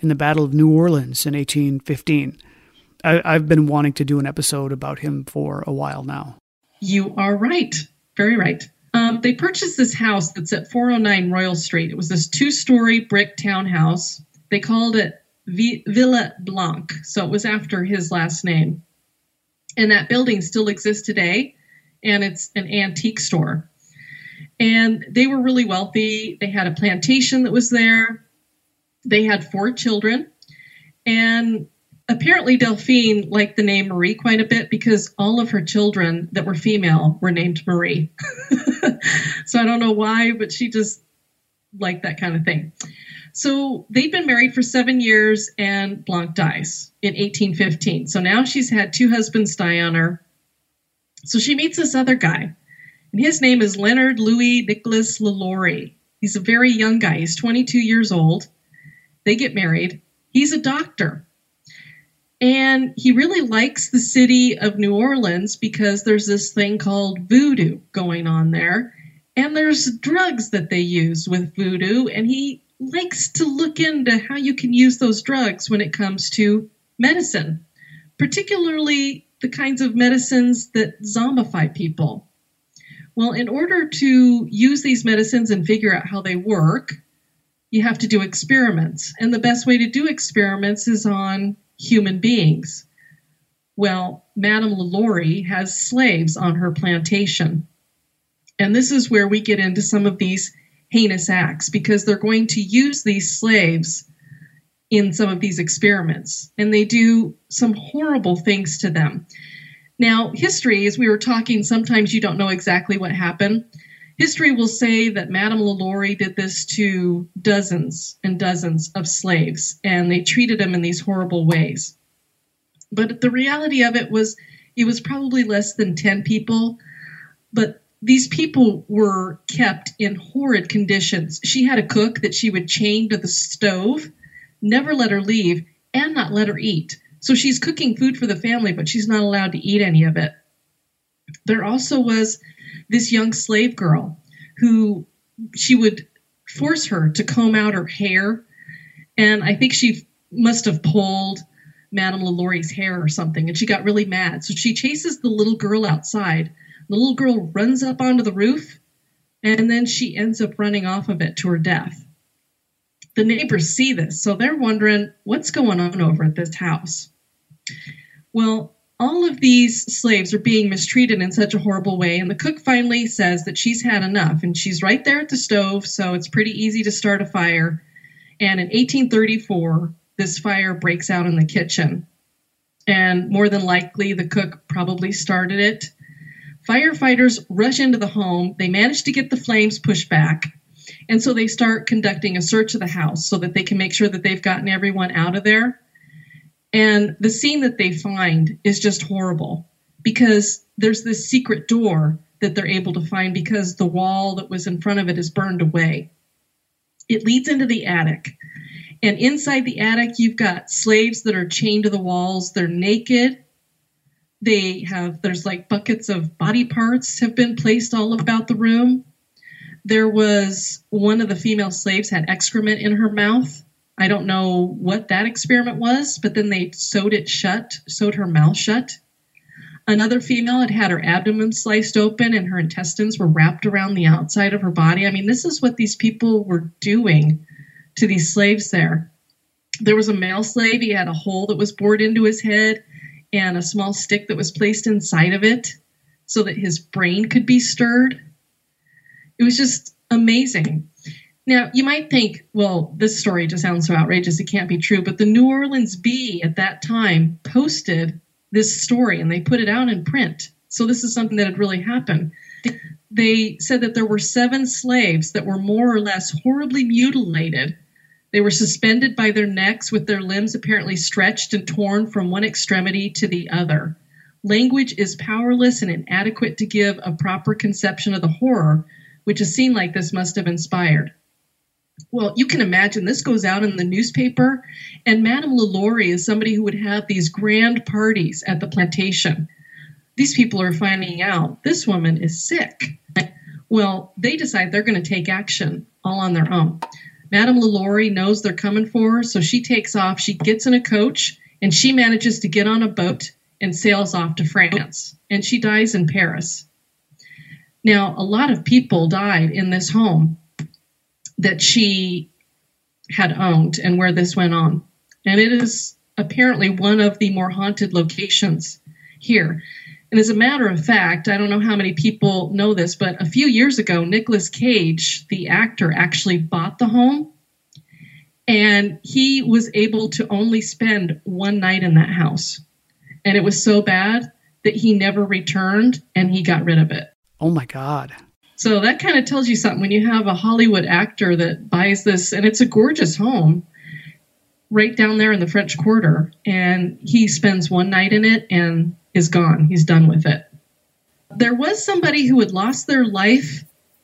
in the Battle of New Orleans in 1815. I, have been wanting to do an episode about him for a while now. You are right. Very right. Um, they purchased this house that's at 409 Royal Street. It was this two story brick townhouse. They called it v- Villa Blanc, so it was after his last name. And that building still exists today, and it's an antique store. And they were really wealthy. They had a plantation that was there. They had four children. And apparently Delphine liked the name Marie quite a bit because all of her children that were female were named Marie. so I don't know why, but she just liked that kind of thing. So they'd been married for seven years, and Blanc dies in 1815. So now she's had two husbands die on her. So she meets this other guy, and his name is Leonard Louis Nicholas Lalaurie. He's a very young guy. He's 22 years old. They get married. He's a doctor. And he really likes the city of New Orleans because there's this thing called voodoo going on there. And there's drugs that they use with voodoo. And he likes to look into how you can use those drugs when it comes to medicine, particularly the kinds of medicines that zombify people. Well, in order to use these medicines and figure out how they work, you have to do experiments. And the best way to do experiments is on human beings. Well, Madame Lalaurie has slaves on her plantation. And this is where we get into some of these heinous acts because they're going to use these slaves in some of these experiments and they do some horrible things to them. Now, history, as we were talking, sometimes you don't know exactly what happened. History will say that Madame Lalaurie did this to dozens and dozens of slaves, and they treated them in these horrible ways. But the reality of it was, it was probably less than 10 people, but these people were kept in horrid conditions. She had a cook that she would chain to the stove, never let her leave, and not let her eat. So she's cooking food for the family, but she's not allowed to eat any of it. There also was this young slave girl who she would force her to comb out her hair. And I think she must have pulled Madame Lalaurie's hair or something, and she got really mad. So she chases the little girl outside the little girl runs up onto the roof and then she ends up running off of it to her death. The neighbors see this, so they're wondering what's going on over at this house. Well, all of these slaves are being mistreated in such a horrible way, and the cook finally says that she's had enough, and she's right there at the stove, so it's pretty easy to start a fire. And in 1834, this fire breaks out in the kitchen. And more than likely, the cook probably started it. Firefighters rush into the home. They manage to get the flames pushed back. And so they start conducting a search of the house so that they can make sure that they've gotten everyone out of there. And the scene that they find is just horrible because there's this secret door that they're able to find because the wall that was in front of it is burned away. It leads into the attic. And inside the attic, you've got slaves that are chained to the walls. They're naked they have, there's like buckets of body parts have been placed all about the room. There was one of the female slaves had excrement in her mouth. I don't know what that experiment was, but then they sewed it shut, sewed her mouth shut. Another female had had her abdomen sliced open and her intestines were wrapped around the outside of her body. I mean, this is what these people were doing to these slaves there. There was a male slave, he had a hole that was bored into his head and a small stick that was placed inside of it so that his brain could be stirred. It was just amazing. Now, you might think, well, this story just sounds so outrageous, it can't be true. But the New Orleans Bee at that time posted this story and they put it out in print. So this is something that had really happened. They said that there were seven slaves that were more or less horribly mutilated. They were suspended by their necks with their limbs apparently stretched and torn from one extremity to the other. Language is powerless and inadequate to give a proper conception of the horror which a scene like this must have inspired. Well, you can imagine this goes out in the newspaper, and Madame LaLaurie is somebody who would have these grand parties at the plantation. These people are finding out this woman is sick. Well, they decide they're going to take action all on their own. Madame LaLaurie knows they're coming for her, so she takes off. She gets in a coach and she manages to get on a boat and sails off to France. And she dies in Paris. Now, a lot of people died in this home that she had owned and where this went on. And it is apparently one of the more haunted locations here. And as a matter of fact, I don't know how many people know this, but a few years ago, Nicolas Cage, the actor, actually bought the home. And he was able to only spend one night in that house. And it was so bad that he never returned and he got rid of it. Oh my God. So that kind of tells you something when you have a Hollywood actor that buys this, and it's a gorgeous home right down there in the French Quarter, and he spends one night in it and is gone. He's done with it. There was somebody who had lost their life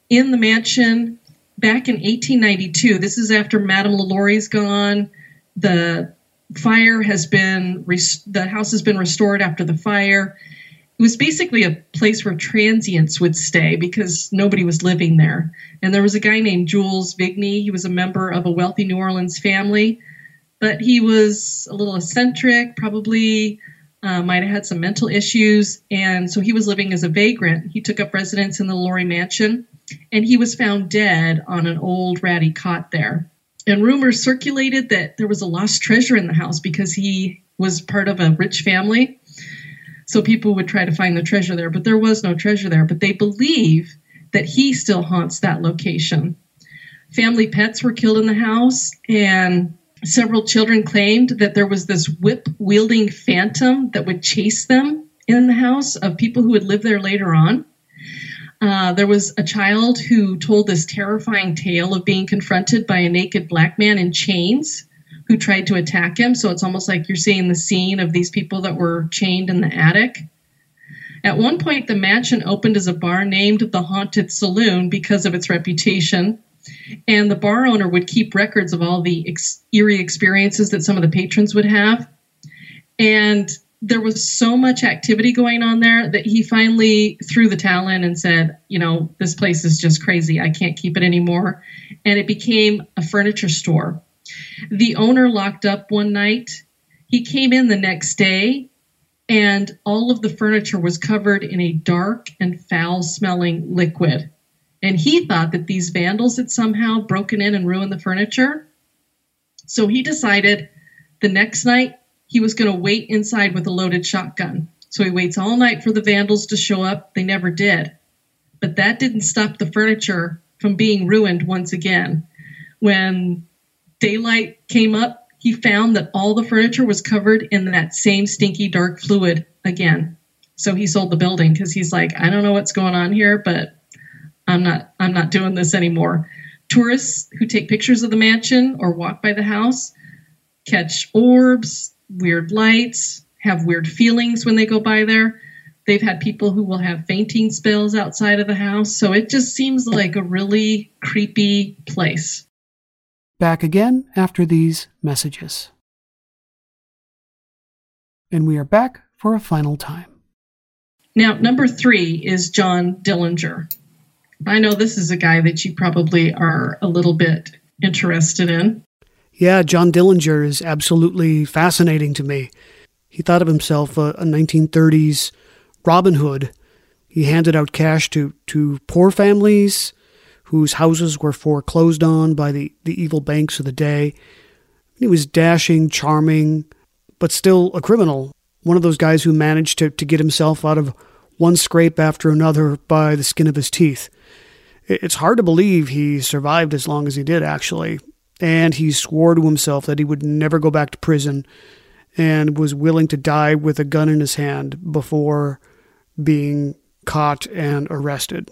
in the mansion back in 1892. This is after Madame LaLaurie's gone. The fire has been, the house has been restored after the fire it was basically a place where transients would stay because nobody was living there. And there was a guy named Jules Vigny. He was a member of a wealthy New Orleans family, but he was a little eccentric, probably uh, might have had some mental issues. And so he was living as a vagrant. He took up residence in the Laurie Mansion and he was found dead on an old ratty cot there. And rumors circulated that there was a lost treasure in the house because he was part of a rich family so people would try to find the treasure there, but there was no treasure there. But they believe that he still haunts that location. Family pets were killed in the house, and several children claimed that there was this whip wielding phantom that would chase them in the house of people who would live there later on. Uh, there was a child who told this terrifying tale of being confronted by a naked black man in chains who tried to attack him. So it's almost like you're seeing the scene of these people that were chained in the attic. At one point, the mansion opened as a bar named the Haunted Saloon because of its reputation. And the bar owner would keep records of all the ex- eerie experiences that some of the patrons would have. And there was so much activity going on there that he finally threw the towel in and said, You know, this place is just crazy. I can't keep it anymore. And it became a furniture store. The owner locked up one night. He came in the next day, and all of the furniture was covered in a dark and foul smelling liquid. And he thought that these vandals had somehow broken in and ruined the furniture. So he decided the next night he was going to wait inside with a loaded shotgun. So he waits all night for the vandals to show up. They never did. But that didn't stop the furniture from being ruined once again. When daylight came up, he found that all the furniture was covered in that same stinky dark fluid again. So he sold the building because he's like, I don't know what's going on here, but I'm not I'm not doing this anymore. Tourists who take pictures of the mansion or walk by the house catch orbs, weird lights, have weird feelings when they go by there. They've had people who will have fainting spells outside of the house. So it just seems like a really creepy place. Back again after these messages. And we are back for a final time. Now, number three is John Dillinger. I know this is a guy that you probably are a little bit interested in. Yeah, John Dillinger is absolutely fascinating to me. He thought of himself uh, a, a 1930s Robin Hood. He handed out cash to, to poor families, whose houses were foreclosed on by the, the evil banks of the day. He was dashing, charming, but still a criminal. One of those guys who managed to, to get himself out of one scrape after another by the skin of his teeth. It's hard to believe he survived as long as he did, actually. And he swore to himself that he would never go back to prison and was willing to die with a gun in his hand before being caught and arrested.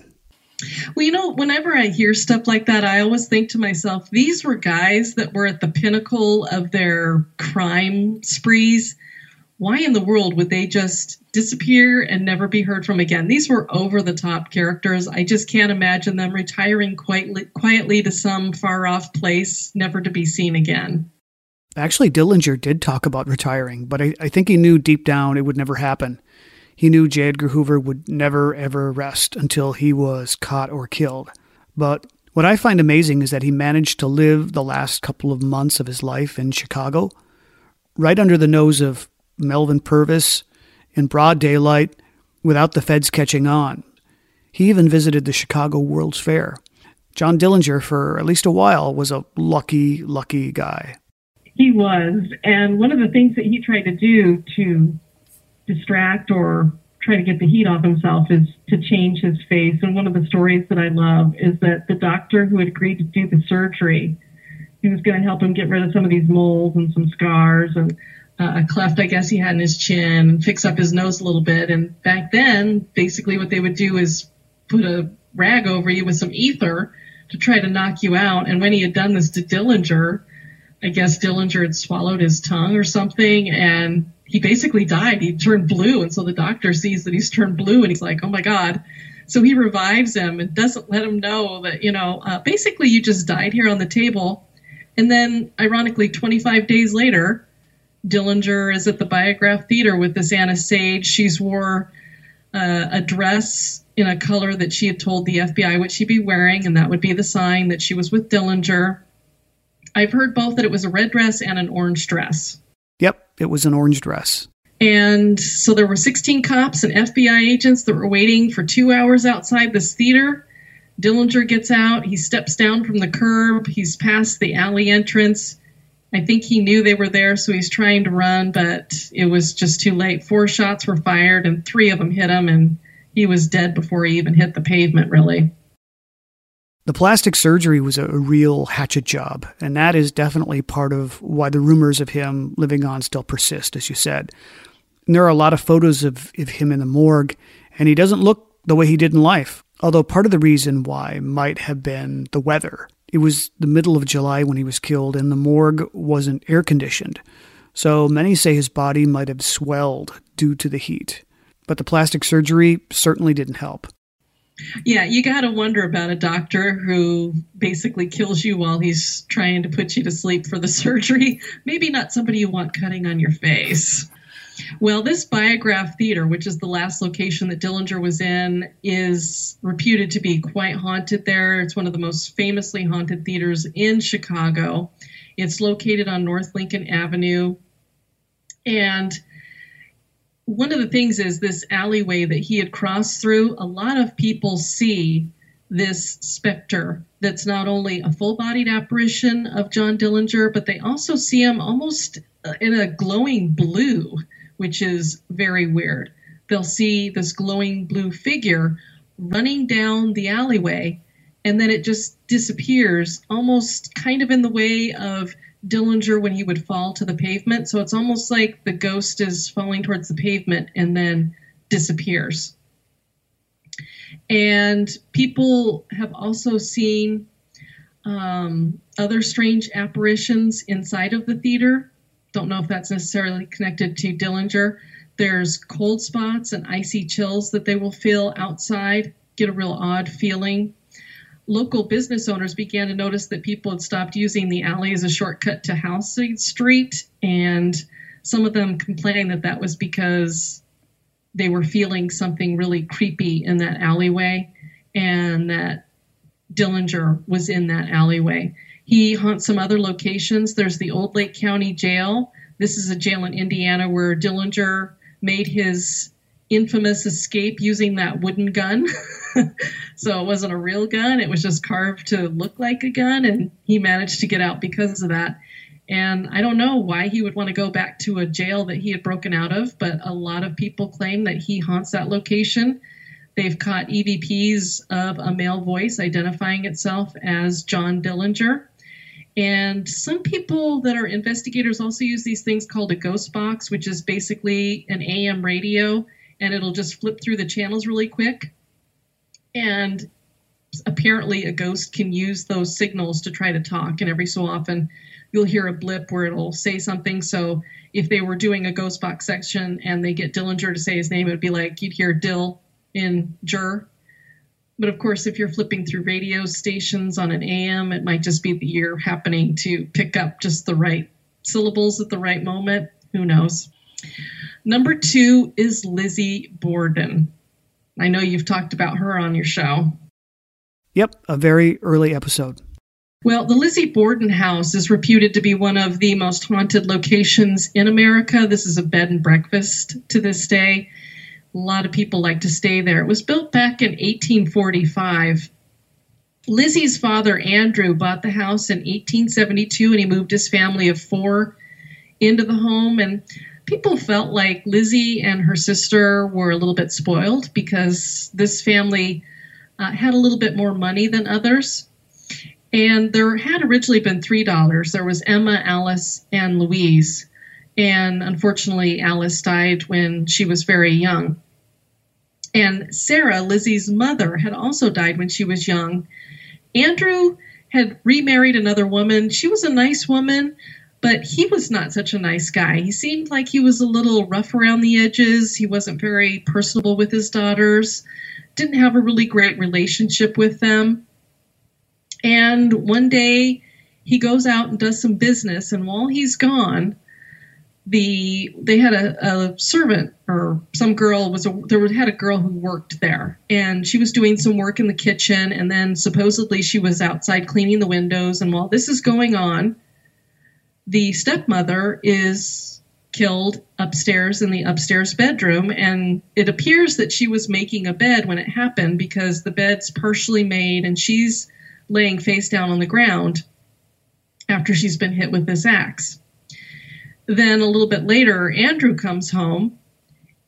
Well, you know, whenever I hear stuff like that, I always think to myself, these were guys that were at the pinnacle of their crime sprees. Why in the world would they just disappear and never be heard from again? These were over the top characters. I just can't imagine them retiring quietly, quietly to some far off place, never to be seen again. Actually, Dillinger did talk about retiring, but I, I think he knew deep down it would never happen. He knew J. Edgar Hoover would never ever rest until he was caught or killed. But what I find amazing is that he managed to live the last couple of months of his life in Chicago, right under the nose of Melvin Purvis, in broad daylight, without the feds catching on. He even visited the Chicago World's Fair. John Dillinger, for at least a while, was a lucky, lucky guy. He was. And one of the things that he tried to do to distract or try to get the heat off himself is to change his face. And one of the stories that I love is that the doctor who had agreed to do the surgery, he was going to help him get rid of some of these moles and some scars and uh, a cleft, I guess he had in his chin, and fix up his nose a little bit. And back then, basically, what they would do is put a rag over you with some ether to try to knock you out. And when he had done this to Dillinger, I guess Dillinger had swallowed his tongue or something, and he basically died. He turned blue, and so the doctor sees that he's turned blue, and he's like, "Oh my god!" So he revives him and doesn't let him know that you know, uh, basically, you just died here on the table. And then, ironically, 25 days later, Dillinger is at the Biograph Theater with this Anna Sage. She's wore uh, a dress in a color that she had told the FBI what she'd be wearing, and that would be the sign that she was with Dillinger. I've heard both that it was a red dress and an orange dress. It was an orange dress. And so there were 16 cops and FBI agents that were waiting for two hours outside this theater. Dillinger gets out. He steps down from the curb. He's past the alley entrance. I think he knew they were there, so he's trying to run, but it was just too late. Four shots were fired, and three of them hit him, and he was dead before he even hit the pavement, really. The plastic surgery was a real hatchet job, and that is definitely part of why the rumors of him living on still persist, as you said. And there are a lot of photos of, of him in the morgue, and he doesn't look the way he did in life. Although part of the reason why might have been the weather. It was the middle of July when he was killed, and the morgue wasn't air conditioned. So many say his body might have swelled due to the heat. But the plastic surgery certainly didn't help. Yeah, you got to wonder about a doctor who basically kills you while he's trying to put you to sleep for the surgery. Maybe not somebody you want cutting on your face. Well, this Biograph Theater, which is the last location that Dillinger was in, is reputed to be quite haunted there. It's one of the most famously haunted theaters in Chicago. It's located on North Lincoln Avenue. And one of the things is this alleyway that he had crossed through, a lot of people see this specter that's not only a full bodied apparition of John Dillinger, but they also see him almost uh, in a glowing blue, which is very weird. They'll see this glowing blue figure running down the alleyway, and then it just disappears, almost kind of in the way of Dillinger when he would fall to the pavement. So it's almost like the ghost is falling towards the pavement and then disappears. And people have also seen um, other strange apparitions inside of the theater. Don't know if that's necessarily connected to Dillinger. There's cold spots and icy chills that they will feel outside, get a real odd feeling local business owners began to notice that people had stopped using the alley as a shortcut to Halsted Street, and some of them complained that that was because they were feeling something really creepy in that alleyway, and that Dillinger was in that alleyway. He haunts some other locations. There's the Old Lake County Jail. This is a jail in Indiana where Dillinger made his infamous escape using that wooden gun. so it wasn't a real gun, it was just carved to look like a gun, and he managed to get out because of that. And I don't know why he would want to go back to a jail that he had broken out of, but a lot of people claim that he haunts that location. They've caught EVPs of a male voice identifying itself as John Dillinger. And some people that are investigators also use these things called a ghost box, which is basically an AM radio and it'll just flip through the channels really quick. And apparently, a ghost can use those signals to try to talk. And every so often, you'll hear a blip where it'll say something. So if they were doing a ghost box section and they get Dillinger to say his name, it would be like you'd hear Dill in Jur. But of course, if you're flipping through radio stations on an AM, it might just be the ear happening to pick up just the right syllables at the right moment. Who knows? Number two is Lizzie Borden. I know you've talked about her on your show. Yep, a very early episode. Well, the Lizzie Borden house is reputed to be one of the most haunted locations in America. This is a bed and breakfast to this day. A lot of people like to stay there. It was built back in 1845. Lizzie's father, Andrew, bought the house in 1872 and he moved his family of four into the home. And people felt like Lizzie and her sister were a little bit spoiled because this family uh, had a little bit more money than others. And there had originally been three daughters. There was Emma, Alice, and Louise. And unfortunately, Alice died when she was very young. And Sarah, Lizzie's mother, had also died when she was young. Andrew had remarried another woman. She was a nice woman, but he was not such a nice guy. He seemed like he was a little rough around the edges. He wasn't very personable with his daughters, didn't have a really great relationship with them. And one day he goes out and does some business, and while he's gone, the they had a, a servant or some girl was a there had a girl who worked there and she was doing some work in the kitchen and then supposedly she was outside cleaning the windows and while this is going on the stepmother is killed upstairs in the upstairs bedroom and it appears that she was making a bed when it happened because the bed's partially made and she's laying face down on the ground after she's been hit with this axe then a little bit later, Andrew comes home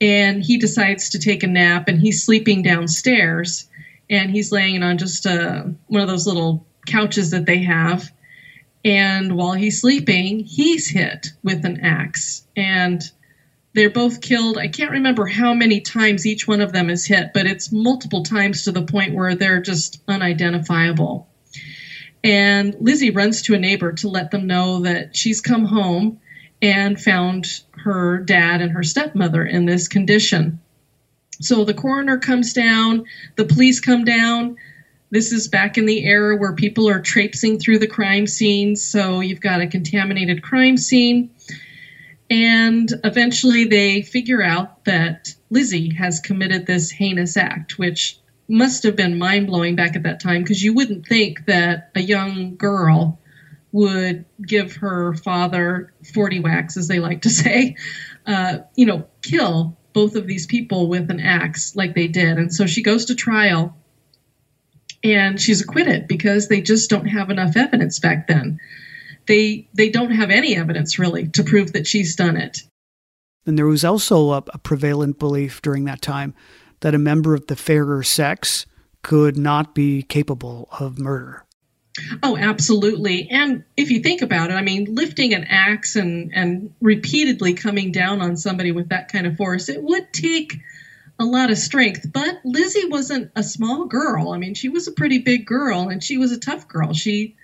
and he decides to take a nap and he's sleeping downstairs and he's laying on just a, uh, one of those little couches that they have. And while he's sleeping, he's hit with an axe. And they're both killed. I can't remember how many times each one of them is hit, but it's multiple times to the point where they're just unidentifiable. And Lizzie runs to a neighbor to let them know that she's come home and found her dad and her stepmother in this condition. So the coroner comes down, the police come down. This is back in the era where people are traipsing through the crime scene, so you've got a contaminated crime scene. And eventually they figure out that Lizzie has committed this heinous act, which must have been mind blowing back at that time because you wouldn't think that a young girl would give her father 40 whacks, as they like to say, uh, you know, kill both of these people with an axe like they did. And so she goes to trial and she's acquitted because they just don't have enough evidence back then. They they don't have any evidence really to prove that she's done it. And there was also a, a prevalent belief during that time that a member of the fairer sex could not be capable of murder. Oh, absolutely. And if you think about it, I mean, lifting an axe and, and repeatedly coming down on somebody with that kind of force, it would take a lot of strength. But Lizzie wasn't a small girl. I mean, she was a pretty big girl and she was a tough girl. She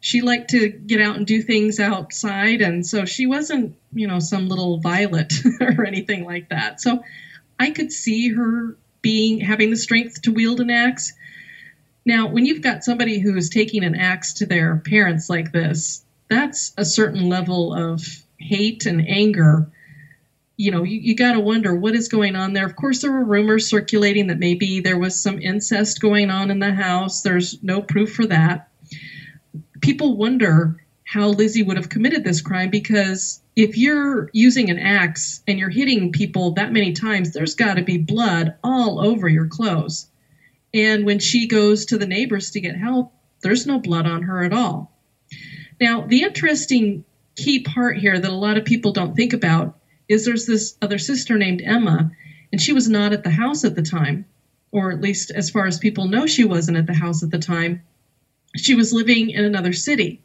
she liked to get out and do things outside and so she wasn't, you know, some little violet or anything like that. So I could see her being having the strength to wield an axe now, when you've got somebody who is taking an axe to their parents like this, that's a certain level of hate and anger. You know, you, you got to wonder what is going on there. Of course, there were rumors circulating that maybe there was some incest going on in the house. There's no proof for that. People wonder how Lizzie would have committed this crime because if you're using an axe and you're hitting people that many times, there's got to be blood all over your clothes. And when she goes to the neighbors to get help, there's no blood on her at all. Now, the interesting key part here that a lot of people don't think about is there's this other sister named Emma, and she was not at the house at the time, or at least as far as people know, she wasn't at the house at the time. She was living in another city.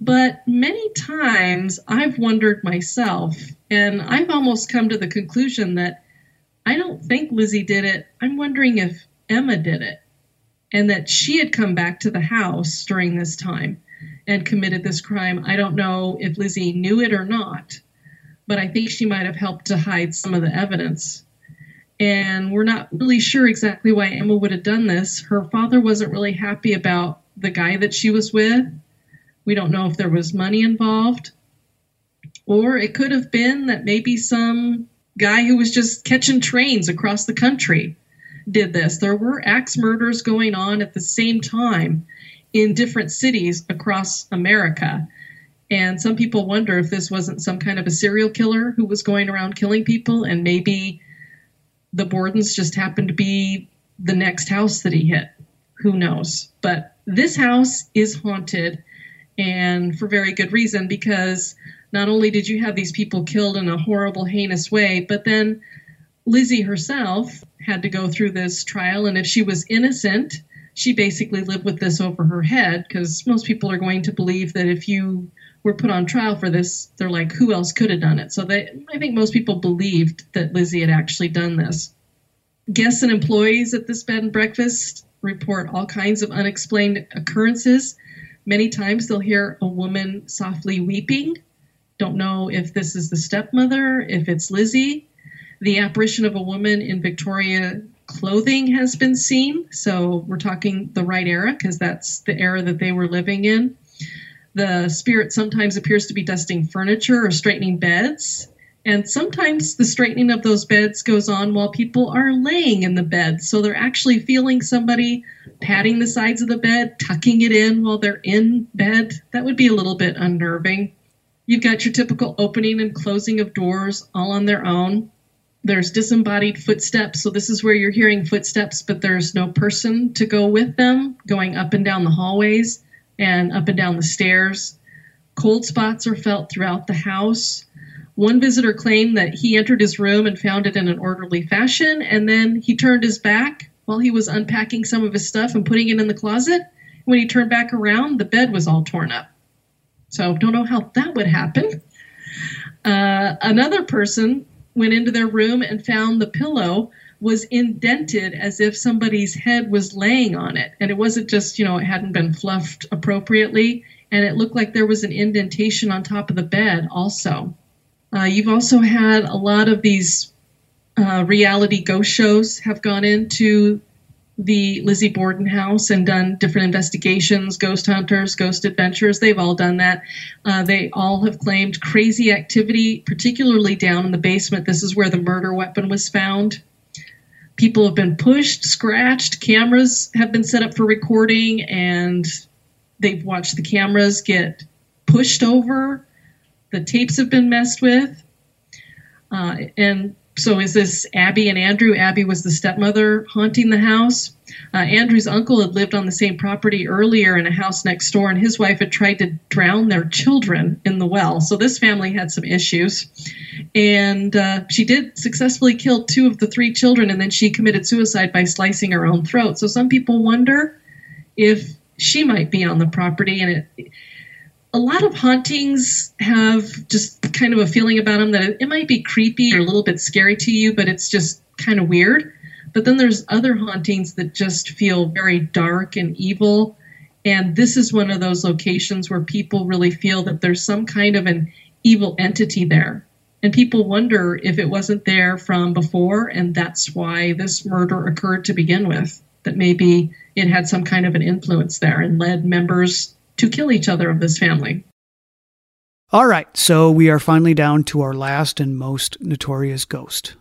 But many times I've wondered myself, and I've almost come to the conclusion that I don't think Lizzie did it. I'm wondering if Emma did it and that she had come back to the house during this time and committed this crime. I don't know if Lizzie knew it or not, but I think she might have helped to hide some of the evidence. And we're not really sure exactly why Emma would have done this. Her father wasn't really happy about the guy that she was with. We don't know if there was money involved. Or it could have been that maybe some guy who was just catching trains across the country did this. There were axe murders going on at the same time in different cities across America. And some people wonder if this wasn't some kind of a serial killer who was going around killing people, and maybe the Bordens just happened to be the next house that he hit. Who knows? But this house is haunted, and for very good reason, because not only did you have these people killed in a horrible, heinous way, but then Lizzie herself had to go through this trial, and if she was innocent, she basically lived with this over her head because most people are going to believe that if you were put on trial for this, they're like, who else could have done it? So they, I think most people believed that Lizzie had actually done this. Guests and employees at this bed and breakfast report all kinds of unexplained occurrences. Many times they'll hear a woman softly weeping. Don't know if this is the stepmother, if it's Lizzie. The apparition of a woman in Victoria clothing has been seen. So we're talking the right era because that's the era that they were living in. The spirit sometimes appears to be dusting furniture or straightening beds. And sometimes the straightening of those beds goes on while people are laying in the bed. So they're actually feeling somebody patting the sides of the bed, tucking it in while they're in bed. That would be a little bit unnerving. You've got your typical opening and closing of doors all on their own. There's disembodied footsteps. So this is where you're hearing footsteps, but there's no person to go with them going up and down the hallways and up and down the stairs. Cold spots are felt throughout the house. One visitor claimed that he entered his room and found it in an orderly fashion, and then he turned his back while he was unpacking some of his stuff and putting it in the closet. When he turned back around, the bed was all torn up. So, don't know how that would happen. Uh, another person went into their room and found the pillow was indented as if somebody's head was laying on it. And it wasn't just, you know, it hadn't been fluffed appropriately. And it looked like there was an indentation on top of the bed also. Uh, you've also had a lot of these uh, reality ghost shows have gone into the Lizzie Borden house and done different investigations, ghost hunters, ghost adventures. They've all done that. Uh, they all have claimed crazy activity, particularly down in the basement. This is where the murder weapon was found. People have been pushed, scratched, cameras have been set up for recording, and they've watched the cameras get pushed over. The tapes have been messed with. Uh, and so is this Abby and Andrew? Abby was the stepmother haunting the house. Uh, Andrew's uncle had lived on the same property earlier in a house next door, and his wife had tried to drown their children in the well. So this family had some issues. And uh, she did successfully kill two of the three children, and then she committed suicide by slicing her own throat. So some people wonder if she might be on the property, and it a lot of hauntings have just kind of a feeling about them that it might be creepy or a little bit scary to you, but it's just kind of weird. But then there's other hauntings that just feel very dark and evil. And this is one of those locations where people really feel that there's some kind of an evil entity there. And people wonder if it wasn't there from before, and that's why this murder occurred to begin with. That maybe it had some kind of an influence there and led members to kill each other of this family. All right, so we are finally down to our last and most notorious ghost.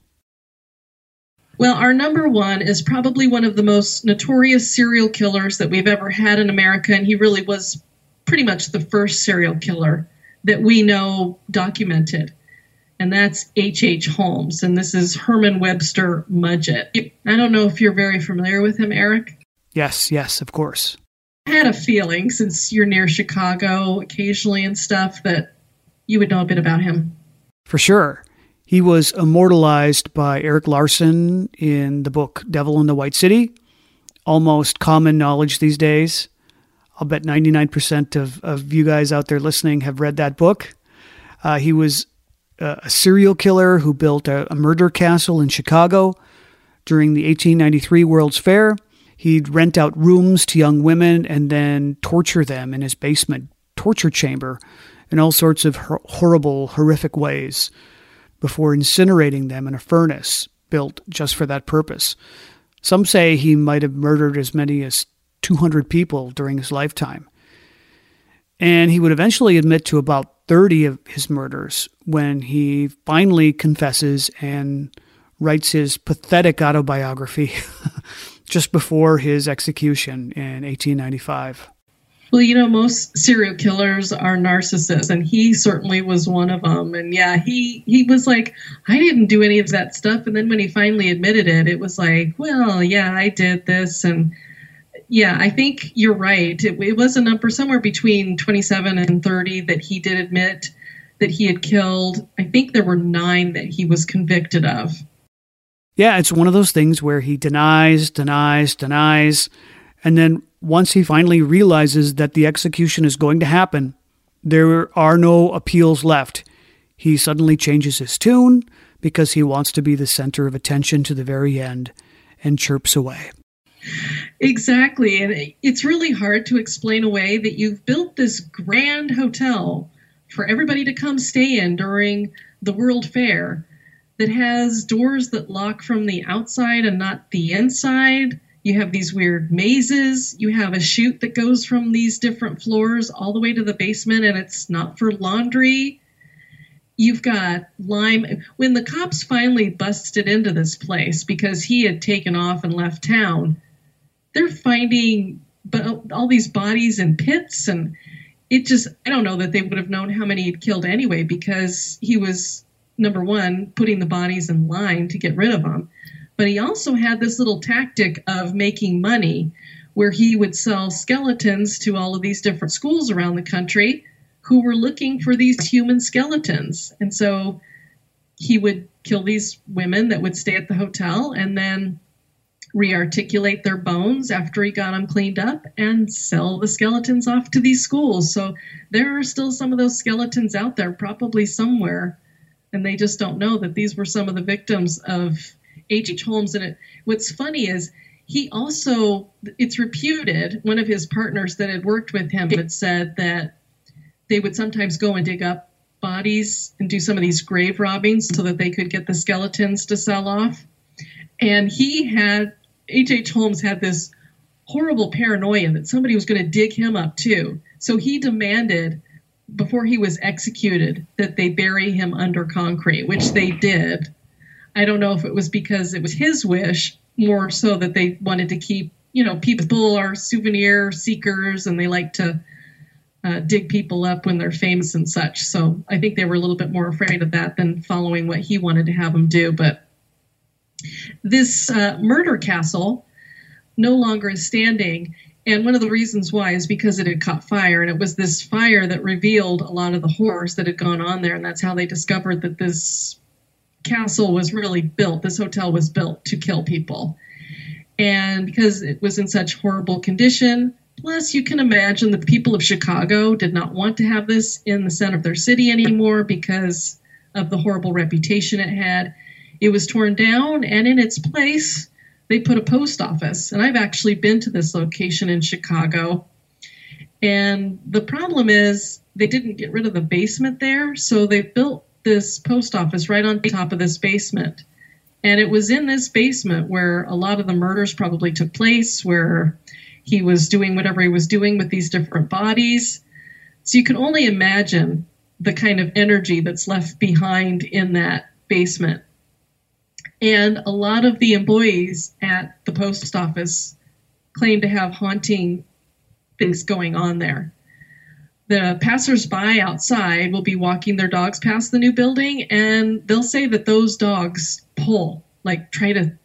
Well, our number one is probably one of the most notorious serial killers that we've ever had in America, and he really was pretty much the first serial killer that we know documented. And that's H.H. H. Holmes, and this is Herman Webster Mudgett. I don't know if you're very familiar with him, Eric. Yes, yes, of course. I had a feeling, since you're near Chicago occasionally and stuff, that you would know a bit about him. For sure. He was immortalized by Erik Larson in the book Devil in the White City. Almost common knowledge these days. I'll bet 99% of, of you guys out there listening have read that book. Uh, he was uh, a serial killer who built a, a murder castle in Chicago during the 1893 World's Fair. He'd rent out rooms to young women and then torture them in his basement torture chamber in all sorts of horrible, horrific ways before incinerating them in a furnace built just for that purpose. Some say he might have murdered as many as 200 people during his lifetime. And he would eventually admit to about 30 of his murders when he finally confesses and writes his pathetic autobiography just before his execution in 1895. Well, you know, most serial killers are narcissists, and he certainly was one of them. And yeah, he he was like, I didn't do any of that stuff. And then when he finally admitted it, it was like, well, yeah, I did this, and yeah, I think you're right. It, it was a number somewhere between 27 and 30 that he did admit that he had killed. I think there were nine that he was convicted of. Yeah, it's one of those things where he denies, denies, denies, and then once he finally realizes that the execution is going to happen, there are no appeals left. He suddenly changes his tune because he wants to be the center of attention to the very end and chirps away. Exactly. And it's really hard to explain away that you've built this grand hotel for everybody to come stay in during the World Fair that has doors that lock from the outside and not the inside you have these weird mazes. You have a chute that goes from these different floors all the way to the basement, and it's not for laundry. You've got lime. When the cops finally busted into this place because he had taken off and left town, they're finding all these bodies in pits, and it just, I don't know that they would have known how many he'd killed anyway because he was, number one, putting the bodies in line to get rid of them but he also had this little tactic of making money where he would sell skeletons to all of these different schools around the country who were looking for these human skeletons. And so he would kill these women that would stay at the hotel and then rearticulate their bones after he got them cleaned up and sell the skeletons off to these schools. So there are still some of those skeletons out there, probably somewhere, and they just don't know that these were some of the victims of H.H. Holmes. And it, what's funny is he also, it's reputed, one of his partners that had worked with him had said that they would sometimes go and dig up bodies and do some of these grave robbings so that they could get the skeletons to sell off. And he had, H.H. Holmes had this horrible paranoia that somebody was going to dig him up too. So he demanded before he was executed that they bury him under concrete, which they did. I don't know if it was because it was his wish more so that they wanted to keep, you know, people are souvenir seekers and they like to uh, dig people up when they're famous and such. So I think they were a little bit more afraid of that than following what he wanted to have them do. But this uh, murder castle no longer is standing. And one of the reasons why is because it had caught fire. And it was this fire that revealed a lot of the horrors that had gone on there. And that's how they discovered that this castle was really built, this hotel was built to kill people. And because it was in such horrible condition, plus you can imagine the people of Chicago did not want to have this in the center of their city anymore because of the horrible reputation it had. It was torn down, and in its place, they put a post office. And I've actually been to this location in Chicago. And the problem is they didn't get rid of the basement there, so they built this post office right on top of this basement. And it was in this basement where a lot of the murders probably took place, where he was doing whatever he was doing with these different bodies. So you can only imagine the kind of energy that's left behind in that basement. And a lot of the employees at the post office claim to have haunting things going on there the passersby outside will be walking their dogs past the new building and they'll say that those dogs pull, like try to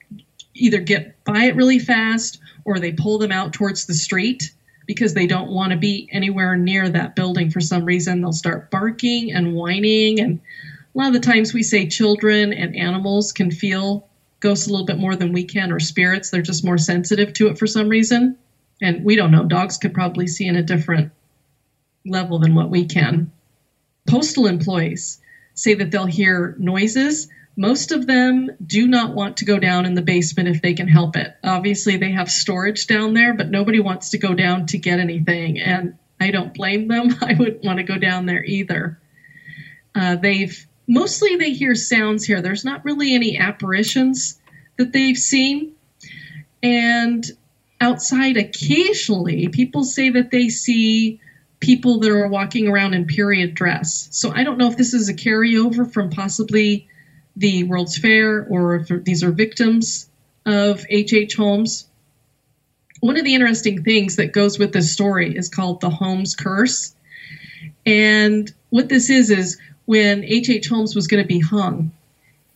either get by it really fast or they pull them out towards the street because they don't want to be anywhere near that building for some reason. They'll start barking and whining. And a lot of the times we say children and animals can feel ghosts a little bit more than we can or spirits. They're just more sensitive to it for some reason. And we don't know. Dogs could probably see in a different level than what we can. Postal employees say that they'll hear noises. Most of them do not want to go down in the basement if they can help it. Obviously, they have storage down there, but nobody wants to go down to get anything. And I don't blame them. I wouldn't want to go down there either. Uh, they've mostly they hear sounds here. There's not really any apparitions that they've seen. And outside, occasionally, people say that they see people that are walking around in period dress. So I don't know if this is a carryover from possibly the World's Fair or if these are victims of H.H. H. Holmes. One of the interesting things that goes with this story is called the Holmes Curse. And what this is, is when H.H. H. Holmes was going to be hung,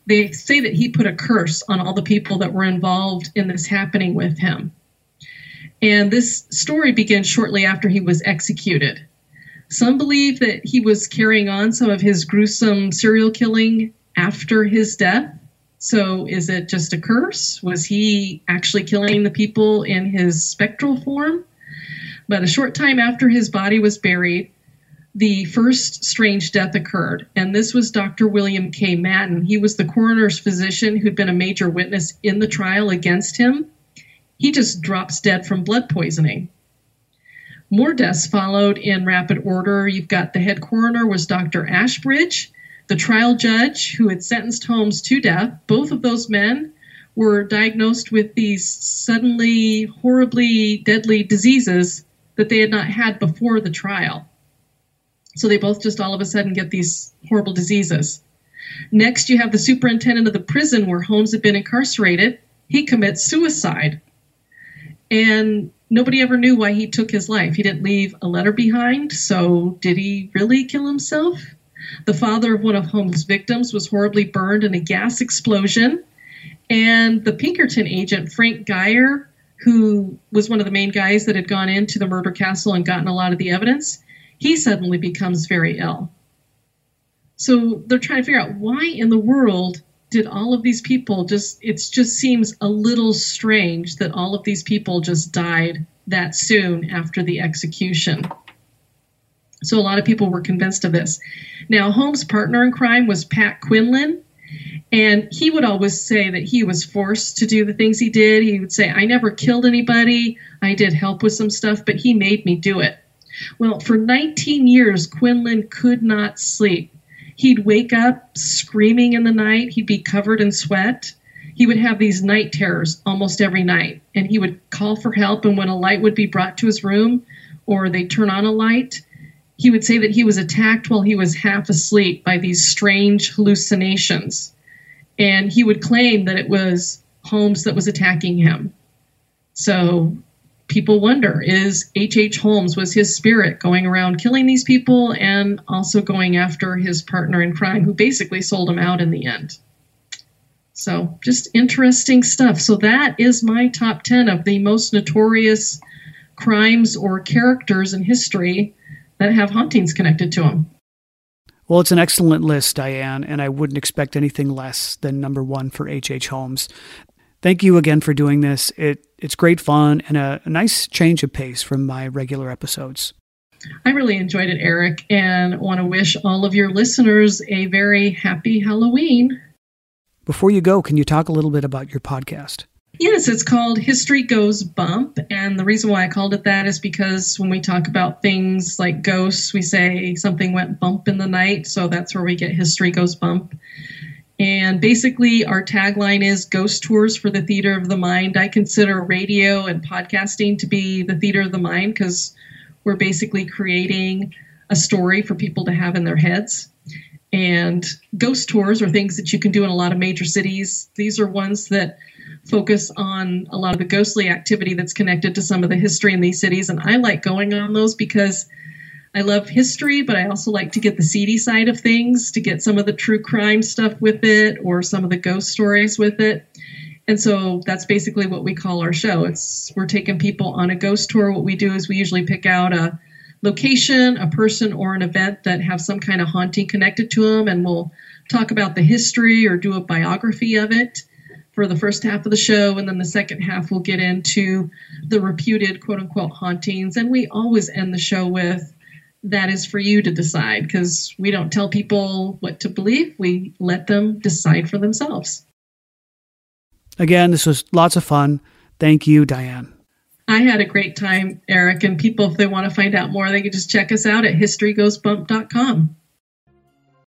they say that he put a curse on all the people that were involved in this happening with him. And this story begins shortly after he was executed. Some believe that he was carrying on some of his gruesome serial killing after his death. So, is it just a curse? Was he actually killing the people in his spectral form? But a short time after his body was buried, the first strange death occurred, and this was Dr. William K. Madden. He was the coroner's physician who'd been a major witness in the trial against him. He just drops dead from blood poisoning. More deaths followed in rapid order. You've got the head coroner was Dr. Ashbridge, the trial judge who had sentenced Holmes to death. Both of those men were diagnosed with these suddenly horribly deadly diseases that they had not had before the trial. So they both just all of a sudden get these horrible diseases. Next, you have the superintendent of the prison where Holmes had been incarcerated. He commits suicide. And nobody ever knew why he took his life. He didn't leave a letter behind, so did he really kill himself? The father of one of Holmes' victims was horribly burned in a gas explosion. And the Pinkerton agent, Frank Geyer, who was one of the main guys that had gone into the murder castle and gotten a lot of the evidence, he suddenly becomes very ill. So they're trying to figure out why in the world did all of these people just, it just seems a little strange that all of these people just died that soon after the execution. So a lot of people were convinced of this. Now, Holmes' partner in crime was Pat Quinlan, and he would always say that he was forced to do the things he did. He would say, I never killed anybody. I did help with some stuff, but he made me do it. Well, for 19 years, Quinlan could not sleep. He'd wake up screaming in the night. He'd be covered in sweat. He would have these night terrors almost every night, and he would call for help. And when a light would be brought to his room or they'd turn on a light, he would say that he was attacked while he was half asleep by these strange hallucinations. And he would claim that it was Holmes that was attacking him. So people wonder is H.H. H. Holmes, was his spirit going around killing these people and also going after his partner in crime, who basically sold him out in the end? So, just interesting stuff. So, that is my top 10 of the most notorious crimes or characters in history that have hauntings connected to them. Well, it's an excellent list, Diane, and I wouldn't expect anything less than number one for H.H. H. Holmes. Thank you again for doing this. It it's great fun and a, a nice change of pace from my regular episodes. I really enjoyed it, Eric, and want to wish all of your listeners a very happy Halloween. Before you go, can you talk a little bit about your podcast? Yes, it's called History Goes Bump. And the reason why I called it that is because when we talk about things like ghosts, we say something went bump in the night. So that's where we get History Goes Bump. And basically, our tagline is Ghost Tours for the Theater of the Mind. I consider radio and podcasting to be the theater of the mind because we're basically creating a story for people to have in their heads. And ghost tours are things that you can do in a lot of major cities. These are ones that focus on a lot of the ghostly activity that's connected to some of the history in these cities. And I like going on those because I love history, but I also like to get the seedy side of things, to get some of the true crime stuff with it or some of the ghost stories with it. And so that's basically what we call our show. It's we're taking people on a ghost tour. What we do is we usually pick out a location, a person, or an event that have some kind of haunting connected to them, and we'll talk about the history or do a biography of it for the first half of the show, and then the second half we'll get into the reputed quote unquote hauntings. And we always end the show with that is for you to decide because we don't tell people what to believe. We let them decide for themselves. Again, this was lots of fun. Thank you, Diane. I had a great time, Eric, and people, if they want to find out more, they can just check us out at historygoesbump.com.